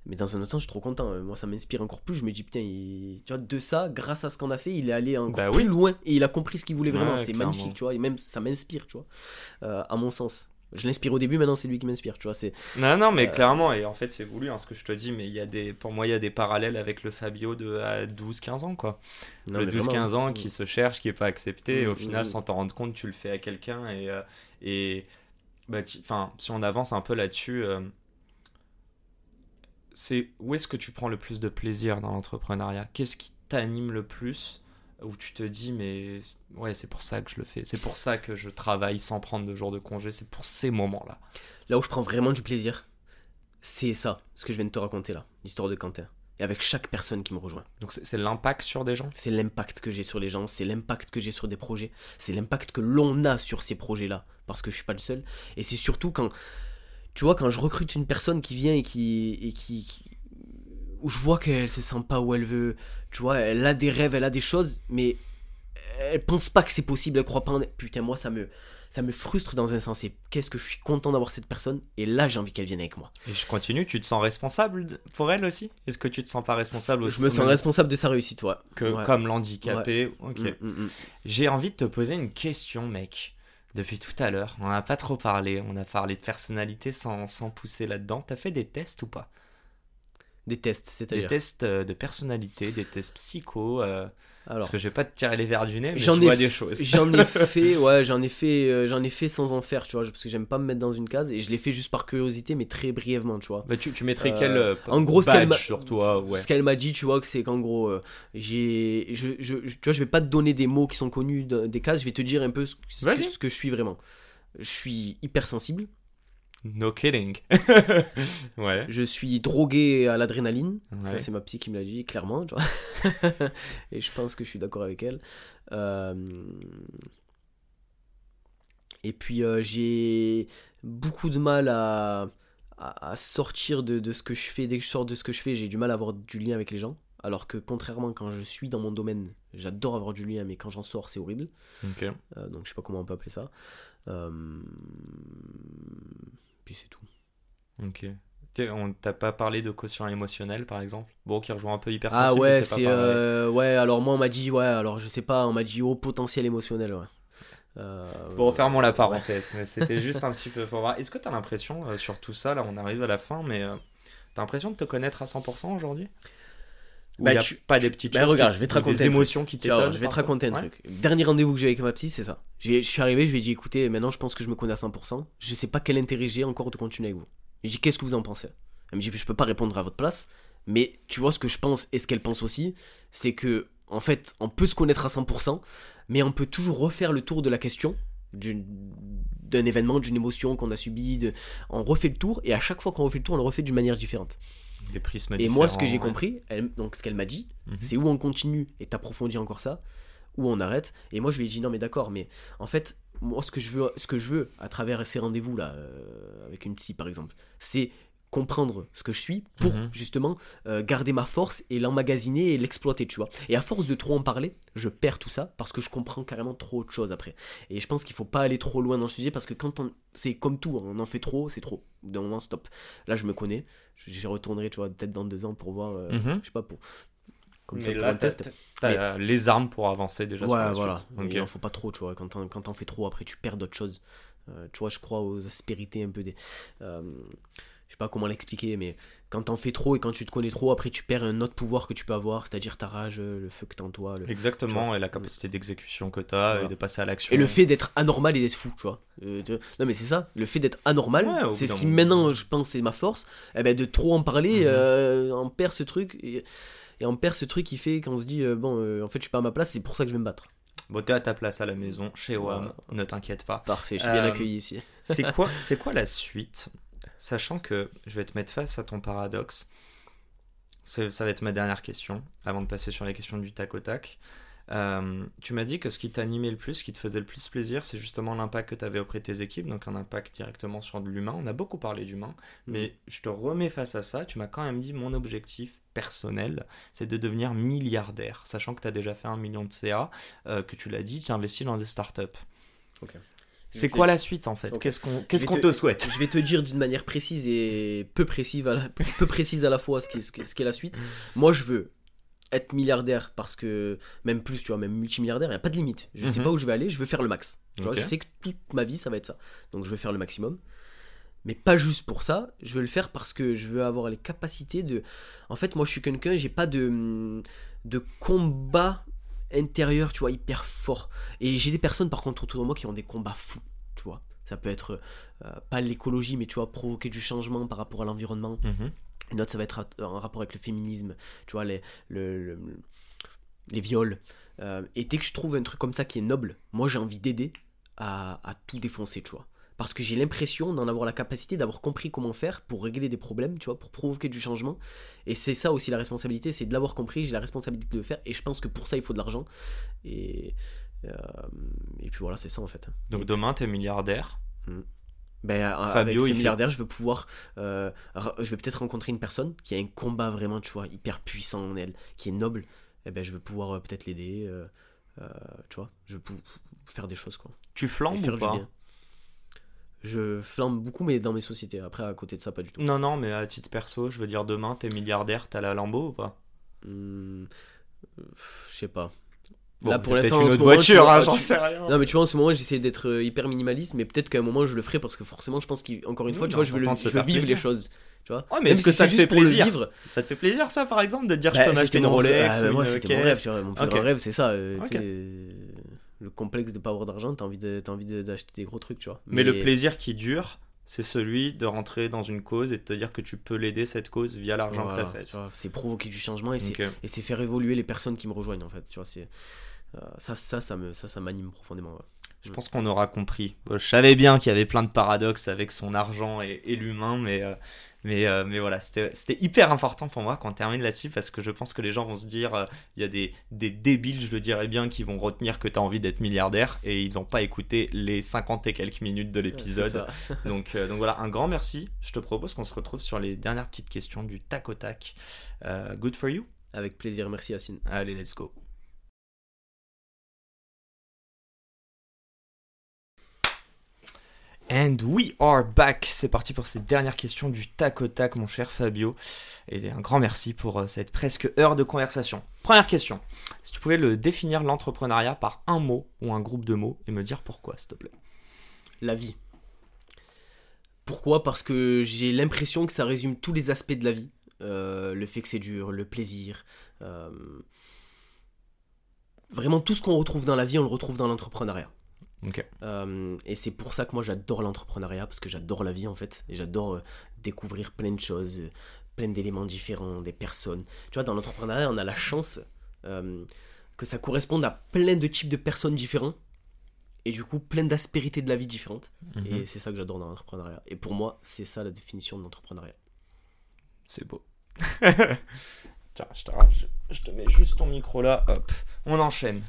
Mais dans un autre sens, je suis trop content. Euh, Moi, ça m'inspire encore plus. Je me dis, putain, il- tu vois, de ça, grâce à ce qu'on a fait, il est allé encore Bah plus oui. loin et il a compris ce qu'il voulait vraiment. Ouais, c'est magnifique, tu vois. Et même, ça m'inspire, tu vois, euh, à mon sens. Je l'inspire au début, maintenant, c'est lui qui m'inspire, tu vois. C'est... Non, non, mais Euh, clairement, et en fait, c'est voulu, hein, ce que je te dis, mais il y a des, pour moi, il y a des parallèles avec le Fabio de à 12-15 ans, quoi. Non, le mais 12-15 vraiment. ans qui se cherche, qui est pas accepté, et au Mm, final, mm, sans t'en rendre compte, tu le fais à quelqu'un, et, et bah, enfin, si on avance un peu là-dessus, euh, c'est où est-ce que tu prends le plus de plaisir dans l'entrepreneuriat? Qu'est-ce qui t'anime le plus? Où tu te dis mais ouais c'est pour ça que je le fais c'est pour ça que je travaille sans prendre de jours de congé c'est pour ces moments là Là où je prends vraiment du plaisir, c'est ça, ce que je viens de te raconter là, l'histoire de Quentin. Et avec chaque personne qui me rejoint. donc c'est l'impact sur des gens? C'est l'impact que j'ai sur les gens, c'est l'impact que j'ai sur des projets, c'est l'impact que l'on a sur ces projets-là, parce que je suis pas le seul. Et c'est surtout quand, tu vois, quand je recrute une personne qui vient et qui, et qui, qui- où je vois qu'elle se sent pas où elle veut, tu vois, elle a des rêves, elle a des choses, mais elle pense pas que c'est possible, elle croit pas en... Putain, moi, ça me, ça me frustre dans un sens, et qu'est-ce que je suis content d'avoir cette personne, et là, j'ai envie qu'elle vienne avec moi. et je continue tu te sens responsable pour elle aussi? Est-ce que tu te sens pas responsable aussi Je me sens responsable de sa réussite, ouais. que Ouais. comme l'handicapé ok Mm, mm, mm. J'ai envie de te poser une question, mec. Depuis tout à l'heure, on n'a pas trop parlé. On a parlé de personnalité sans, sans pousser là-dedans. T'as fait des tests ou pas? Des tests, Des c'est-à-dire. tests euh, de personnalité, des tests psycho. euh, Alors, parce que je vais pas te tirer les verres du nez, mais J'en vois des choses. J'en ai fait, ouais, j'en ai fait, euh, j'en ai fait sans en faire, tu vois, parce que j'aime pas me mettre dans une case et je l'ai fait juste par curiosité, mais très brièvement, tu vois. Bah, tu, tu mettrais Euh, quel euh, en gros, ce qu'elle badge m'a- sur toi ouais. Ce qu'elle m'a dit, tu vois, que c'est qu'en gros, euh, j'ai, je, je, tu vois, je vais pas te donner des mots qui sont connus de- des cases, je vais te dire un peu ce, ce que, ce que je suis vraiment. Je suis hypersensible, No kidding. ouais. je suis drogué à l'adrénaline, Ouais. ça c'est ma psy qui me l'a dit clairement, tu vois. et je pense que je suis d'accord avec elle. Euh, Et puis euh, j'ai beaucoup de mal à, à, sortir de, de ce que je fais. Dès que je sors de ce que je fais, j'ai du mal à avoir du lien avec les gens. Alors que contrairement quand je suis dans mon domaine, j'adore avoir du lien, mais quand j'en sors, c'est horrible. Ok. Euh, donc je sais pas comment on peut appeler ça. Euh, Puis c'est tout. Ok. On t'a pas parlé de quotient émotionnel, par exemple? Bon, qui rejoint un peu hyper Ah ouais, c'est euh, ouais. Alors moi on m'a dit ouais. Alors je sais pas, on m'a dit haut potentiel émotionnel. Ouais. Euh, Bon, fermons la ouais. parenthèse, mais c'était juste un petit peu pour voir. Est-ce que tu as l'impression, euh, sur tout ça, là on arrive à la fin, mais euh, t'as l'impression de te connaître à 100% aujourd'hui? Ou Bah, tu- pas des petites bah, choses regarde, qui- je vais te raconter des émotions qui t'étonnent je vais te raconter un Ouais. truc. Dernier rendez-vous que j'ai avec ma psy, c'est ça. Je suis arrivé, je lui ai dit écoutez, maintenant je pense que je me connais à 100%. Je sais pas quel intérêt j'ai encore de continuer avec vous. J'ai dit qu'est-ce que vous en pensez? Elle me dit je peux pas répondre à votre place, mais tu vois ce que je pense et ce qu'elle pense aussi, c'est que en fait on peut se connaître à 100%, mais on peut toujours refaire le tour de la question d'un événement, d'une émotion qu'on a subi. De... On refait le tour et à chaque fois qu'on refait le tour, on le refait d'une manière différente. Les prismes Et moi, ce que j'ai compris, elle- donc ce qu'elle m'a dit, Mhm. c'est où on continue et t'approfondis encore ça, ou on arrête. Et moi, je lui ai dit non, mais d'accord, mais en fait, moi, ce que je veux, ce que je veux à travers ces rendez-vous là, euh, avec une psy par exemple, c'est comprendre ce que je suis pour Mhm. justement euh, garder ma force et l'emmagasiner et l'exploiter, tu vois. Et à force de trop en parler, je perds tout ça parce que je comprends carrément trop autre chose après. Et je pense qu'il faut pas aller trop loin dans le sujet parce que quand on. C'est comme tout, on en fait trop, c'est trop. D'un moment, stop. Là, je me connais. J'y retournerai, tu vois, peut-être dans deux ans pour voir. euh, Mhm. Je sais pas, pour. Comme ça, Mais là, test. t'as les armes pour avancer déjà sur Ouais, la voilà. Il Ok. en faut pas trop, tu vois. Quand t'en, quand t'en fais trop, après, tu perds d'autres choses. Euh, tu vois, je crois aux aspérités un peu des. Je sais pas comment l'expliquer, mais quand t'en fais trop et quand tu te connais trop, après, tu perds un autre pouvoir que tu peux avoir, c'est-à-dire ta rage, euh, le feu que t'as en toi. le- Exactement, et la capacité d'exécution que t'as Voilà. et de passer à l'action. Et le fait d'être anormal et d'être fou, tu vois. Euh, tu- Non, mais c'est ça, le fait d'être anormal, Ouais, c'est ce qui maintenant, je pense, c'est ma force. Eh ben, de trop en parler, Mhm. euh, on perd ce truc. Et, et on perd ce truc qui fait qu'on se dit, euh, bon, en fait, je suis pas à ma place, c'est pour ça que je vais me battre. Bon, t'es à ta place à la maison, chez WAM, ne t'inquiète pas. Parfait, je suis bien accueilli ici. C'est quoi, c'est quoi la suite Sachant que je vais te mettre face à ton paradoxe. C'est- Ça va être ma dernière question, avant de passer sur les questions du tac au tac. Euh, tu m'as dit que ce qui t'animait le plus, ce qui te faisait le plus plaisir, c'est justement l'impact que tu avais auprès de tes équipes, donc un impact directement sur de l'humain. On a beaucoup parlé d'humain, mais je te remets face à ça. Tu m'as quand même dit mon objectif personnel, c'est de devenir milliardaire, sachant que tu as déjà fait un million de CA, euh, que tu l'as dit, tu investis dans des startups. C'est quoi la suite en fait. Qu'est-ce qu'on te- te souhaite Je vais te dire d'une manière précise et peu précise à la, peu précise à la fois ce qu'est ce ce la suite. Moi, je veux être milliardaire parce que même plus, tu vois, même multimilliardaire, il n'y a pas de limite. Je sais Mhm. pas où je vais aller, je veux faire le max. Tu vois, Ok. je sais que toute ma vie, ça va être ça. Donc, je veux faire le maximum. Mais pas juste pour ça, je veux le faire parce que je veux avoir les capacités de. En fait, moi, je suis quelqu'un, j'ai pas de de combat intérieur, tu vois, hyper fort. Et j'ai des personnes, par contre, autour de moi qui ont des combats fous, tu vois. Ça peut être euh, pas l'écologie, mais tu vois, provoquer du changement par rapport à l'environnement. Mhm. Une autre, ça va être en rapport avec le féminisme, tu vois, les, le- le- les viols. Euh, et dès que je trouve un truc comme ça qui est noble, moi j'ai envie d'aider à, à tout défoncer, tu vois. Parce que j'ai l'impression d'en avoir la capacité, d'avoir compris comment faire pour régler des problèmes, tu vois, pour provoquer du changement. Et c'est ça aussi la responsabilité, c'est de l'avoir compris, j'ai la responsabilité de le faire. Et je pense que pour ça, il faut de l'argent. Et, euh, et puis voilà, c'est ça en fait. Donc Et demain, t'es milliardaire. ben, euh, Fabio, avec ces milliardaires, je veux pouvoir. euh, je vais peut-être rencontrer une personne qui a un combat vraiment, tu vois, hyper puissant en elle, qui est noble. Et ben, je veux pouvoir euh, peut-être l'aider. euh, tu vois, je veux faire des choses, quoi. Tu flambes ou pas. Je flambe beaucoup, mais dans mes sociétés. Après, à côté de ça, pas du tout. Non, non, mais à titre perso, je veux dire, demain, t'es milliardaire, t'as la Lambo ou pas? Hmm, euh, je sais pas. Bon, Là, pour l'instant, une autre moment, voiture, vois, hein, tu- j'en sais rien. Non, mais tu vois, en ce moment, j'essaie d'être euh, hyper minimaliste, mais peut-être qu'à un moment, je le ferai parce que forcément, je pense qu'encore une Oui, fois, tu vois, je veux, le- je vivre les choses. Tu vois Ouais, mais est-ce que ça te fait plaisir vivre, Ça te fait plaisir, ça, par exemple, de dire Bah, je peux m'acheter une. Rolex Ah, ou bah, moi, c'était mon rêve, mon plus Ok. grand rêve, c'est ça. Le complexe de pas avoir d'argent, t'as envie envie de- d'acheter des gros trucs, tu vois. Mais le plaisir qui dure, c'est celui de rentrer dans une cause et de te dire que tu peux l'aider, cette cause, via l'argent voilà, que t'as fait. c'est provoquer du changement et c'est Ok. et c'est faire évoluer les personnes qui me rejoignent en fait. Tu vois, c'est euh, ça, ça, ça me, ça, ça m'anime profondément. ouais. Je pense qu'on aura compris. Je savais bien qu'il y avait plein de paradoxes avec son argent et, et l'humain, mais, euh, mais, euh, mais voilà, c'était hyper important pour moi qu'on termine là-dessus parce que je pense que les gens vont se dire euh, il y a des, des débiles, je le dirais bien, qui vont retenir que tu as envie d'être milliardaire et ils n'ont pas écouté les 50 et quelques minutes de l'épisode. donc, euh, donc voilà, un grand merci. Je te propose qu'on se retrouve sur les dernières petites questions du tac au tac. Good for you Avec plaisir, merci Yacine. Allez, let's go. And we are back. C'est parti pour ces dernières questions du tac au tac, mon cher Fabio. Et un grand merci pour euh, cette presque heure de conversation. Première question. Si tu pouvais le définir l'entrepreneuriat par un mot ou un groupe de mots et me dire pourquoi, s'il te plaît. La vie. Pourquoi? Parce que j'ai l'impression que ça résume tous les aspects de la vie. Euh, le fait que c'est dur, le plaisir. euh, Vraiment tout ce qu'on retrouve dans la vie, on le retrouve dans l'entrepreneuriat. Euh, et c'est pour ça que moi j'adore l'entrepreneuriat, parce que j'adore la vie en fait, et j'adore euh, découvrir plein de choses, euh, plein d'éléments différents, des personnes. Tu vois, dans l'entrepreneuriat, on a la chance que ça corresponde à plein de types de personnes différents, et du coup plein d'aspérités de la vie différentes. Mhm. Et c'est ça que j'adore dans l'entrepreneuriat. Et pour moi, c'est ça la définition de l'entrepreneuriat. C'est beau. Tiens, je te, je, je te mets juste ton micro là, hop, on enchaîne.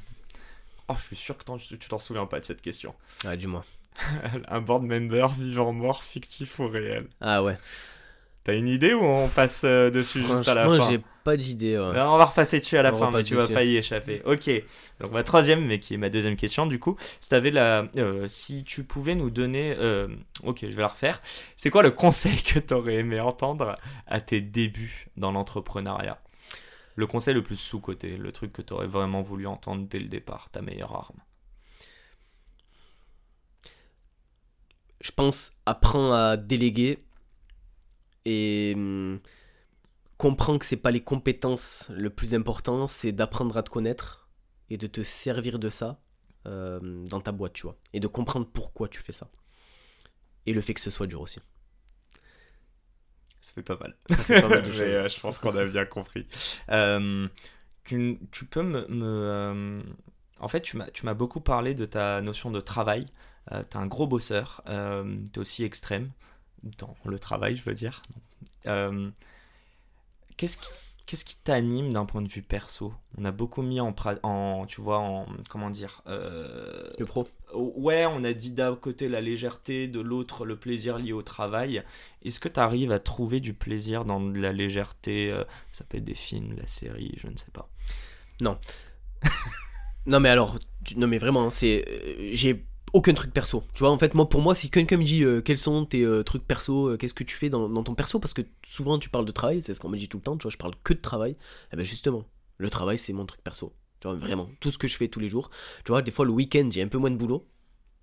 Oh, je suis sûr que tu t'en souviens pas de cette question. Ah, dis-moi. Un board member vivant mort, fictif ou réel? Ah ouais. T'as une idée ou on passe euh, dessus juste à la fin? j'ai pas d'idée. ouais. Ben, On va repasser dessus à la On fin, mais tu vas pas y échapper. Ok, donc ma troisième, mais qui est ma deuxième question du coup, si la, euh, si tu pouvais nous donner, euh, ok, je vais la refaire. C'est quoi le conseil que t'aurais aimé entendre à tes débuts dans l'entrepreneuriat? Le conseil le plus sous côté, le truc que t'aurais vraiment voulu entendre dès le départ, ta meilleure arme. Je pense apprends à déléguer et hum, comprends que c'est pas les compétences le plus important, c'est d'apprendre à te connaître et de te servir de ça euh, dans ta boîte, tu vois, et de comprendre pourquoi tu fais ça. Et le fait que ce soit dur aussi. Ça fait pas mal. Ça fait pas mal de Mais, choses. euh, je pense qu'on a bien compris. Euh, tu, tu peux me... me, euh, En fait, tu m'as beaucoup parlé de ta notion de travail. Euh, t'es un gros bosseur. Euh, t'es aussi extrême dans le travail, je veux dire. Euh, Qu'est-ce qui... Qu'est-ce qui t'anime d'un point de vue perso? On a beaucoup mis en, tu vois, en comment dire, Le pro. Ouais, on a dit d'un côté la légèreté, de l'autre le plaisir lié au travail. Est-ce que tu arrives à trouver du plaisir dans de la légèreté euh, Ça peut être des films, la série, je ne sais pas. Non mais alors, tu- non mais vraiment, c'est, euh, j'ai aucun truc perso. Tu vois, en fait, moi pour moi, si quelqu'un me dit euh, quels sont tes trucs perso, qu'est-ce que tu fais dans, dans ton perso, parce que souvent tu parles de travail, c'est ce qu'on me dit tout le temps. Tu vois, je parle que de travail. Et ben justement, le travail c'est mon truc perso. Tu vois, vraiment, tout ce que je fais tous les jours. Tu vois, des fois le week-end j'ai un peu moins de boulot,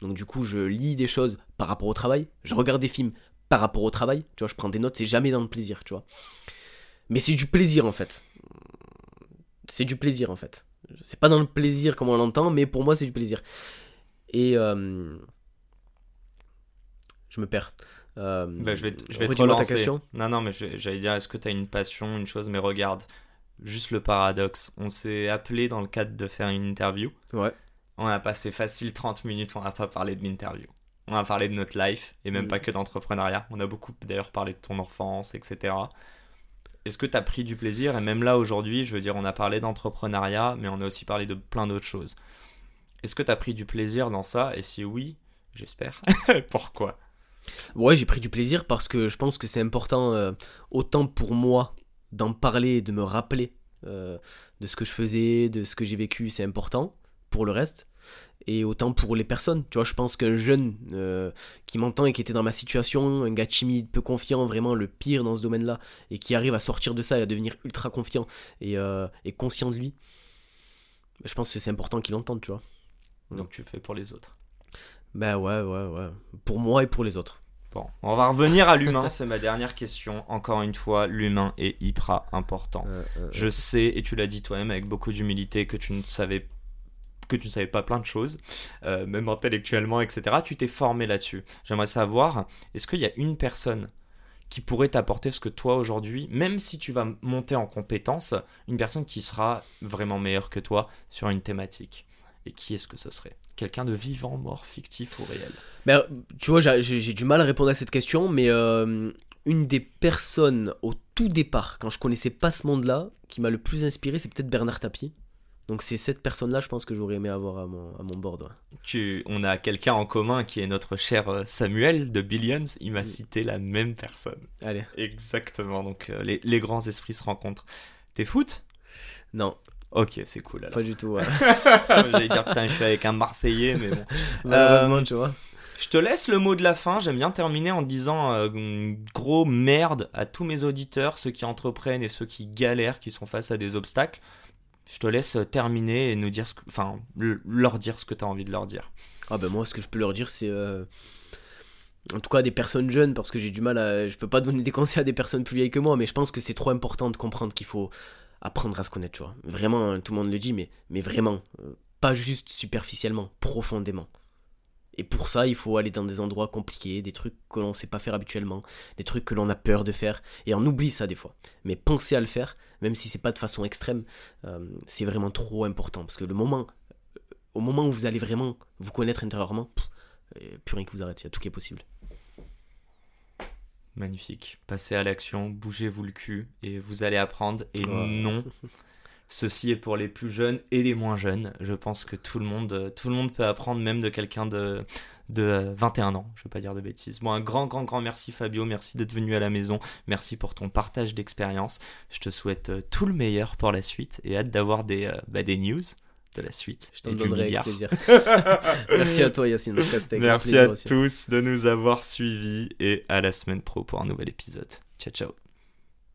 donc du coup je lis des choses par rapport au travail, je regarde des films par rapport au travail. Tu vois, je prends des notes, c'est jamais dans le plaisir, tu vois. Mais c'est du plaisir en fait. C'est du plaisir en fait. C'est pas dans le plaisir comme on l'entend, mais pour moi c'est du plaisir. Et euh, je me perds. Euh, Bah, je vais, je vais te ta relancer. question. Non, non, mais j'allais dire, est-ce que tu as une passion, une chose? Mais regarde, juste le paradoxe. On s'est appelé dans le cadre de faire une interview. Ouais. On a passé facile 30 minutes, on n'a pas parlé de l'interview. On a parlé de notre life, et même Mm. pas que d'entrepreneuriat. On a beaucoup d'ailleurs parlé de ton enfance, etc. Est-ce que tu as pris du plaisir? Et même là, aujourd'hui, je veux dire, on a parlé d'entrepreneuriat, mais on a aussi parlé de plein d'autres choses. Est-ce que tu as pris du plaisir dans ça? Et si oui, j'espère. Pourquoi? Ouais, j'ai pris du plaisir parce que je pense que c'est important, euh, autant pour moi, d'en parler de me rappeler euh, de ce que je faisais, de ce que j'ai vécu, c'est important pour le reste. Et autant pour les personnes. Tu vois, je pense qu'un jeune euh, qui m'entend et qui était dans ma situation, un gars timide, peu confiant, vraiment le pire dans ce domaine-là, et qui arrive à sortir de ça et à devenir ultra confiant et, euh, et conscient de lui, je pense que c'est important qu'il l'entende, tu vois. Donc tu fais pour les autres. Ben ouais, ouais, ouais. Pour moi et pour les autres. Bon, on va revenir à l'humain, c'est ma dernière question. Encore une fois, l'humain est hyper important. Euh, euh, Je sais, et tu l'as dit toi-même avec beaucoup d'humilité, que tu ne savais que tu ne savais pas plein de choses, euh, même intellectuellement, etc. Tu t'es formé là-dessus. J'aimerais savoir, est-ce qu'il y a une personne qui pourrait t'apporter ce que toi aujourd'hui, même si tu vas monter en compétence, une personne qui sera vraiment meilleure que toi sur une thématique? Et qui est-ce que ce serait? Quelqu'un de vivant, mort, fictif ou réel Ben, tu vois, j'ai- du mal à répondre à cette question, mais euh, une des personnes au tout départ, quand je connaissais pas ce monde-là, qui m'a le plus inspiré, c'est peut-être Bernard Tapie. Donc c'est cette personne-là, je pense que j'aurais aimé avoir à mon, à mon board. ouais. tu, on a quelqu'un en commun qui est notre cher euh, Samuel de Billions. Il m'a Mm. cité la même personne. Allez, Exactement. Donc euh, les, les grands esprits se rencontrent. T'es foot? Non, Ok, c'est cool alors. pas du tout. ouais. J'allais dire putain, je suis avec un Marseillais, mais bon. Malheureusement, Euh, tu vois. Je te laisse le mot de la fin. J'aime bien terminer en disant euh, gros merde à tous mes auditeurs, ceux qui entreprennent et ceux qui galèrent, qui sont face à des obstacles. Je te laisse euh, terminer et nous dire ce que, enfin, le- leur dire ce que tu as envie de leur dire. Ah ben moi, ce que je peux leur dire, c'est... euh, En tout cas, des personnes jeunes, parce que j'ai du mal à... Je peux pas donner des conseils à des personnes plus vieilles que moi, mais je pense que c'est trop important de comprendre qu'il faut apprendre à se connaître, tu vois. Vraiment, hein, tout le monde le dit, mais, mais vraiment. euh, Pas juste superficiellement, profondément. Et pour ça, il faut aller dans des endroits compliqués, des trucs que l'on sait pas faire habituellement, des trucs que l'on a peur de faire, et on oublie ça des fois. Mais penser à le faire, même si c'est pas de façon extrême, euh, c'est vraiment trop important. Parce que le moment, au moment où vous allez vraiment vous connaître intérieurement, pff, euh, plus rien que vous arrête, il y a tout qui est possible. Magnifique. Passez à l'action, bougez-vous le cul et vous allez apprendre. Et non, ceci est pour les plus jeunes et les moins jeunes. Je pense que tout le monde, tout le monde peut apprendre, même de quelqu'un de, de 21 ans. Je ne vais pas dire de bêtises. Bon, un grand, grand, grand merci Fabio. Merci d'être venu à la maison. Merci pour ton partage d'expérience. Je te souhaite euh, tout le meilleur pour la suite et hâte d'avoir des, euh, bah, des news de la suite. Je t'en donnerai avec plaisir. Merci à toi Yacine. Merci à tous de nous avoir suivis et à la semaine pro pour un nouvel épisode. Ciao ciao.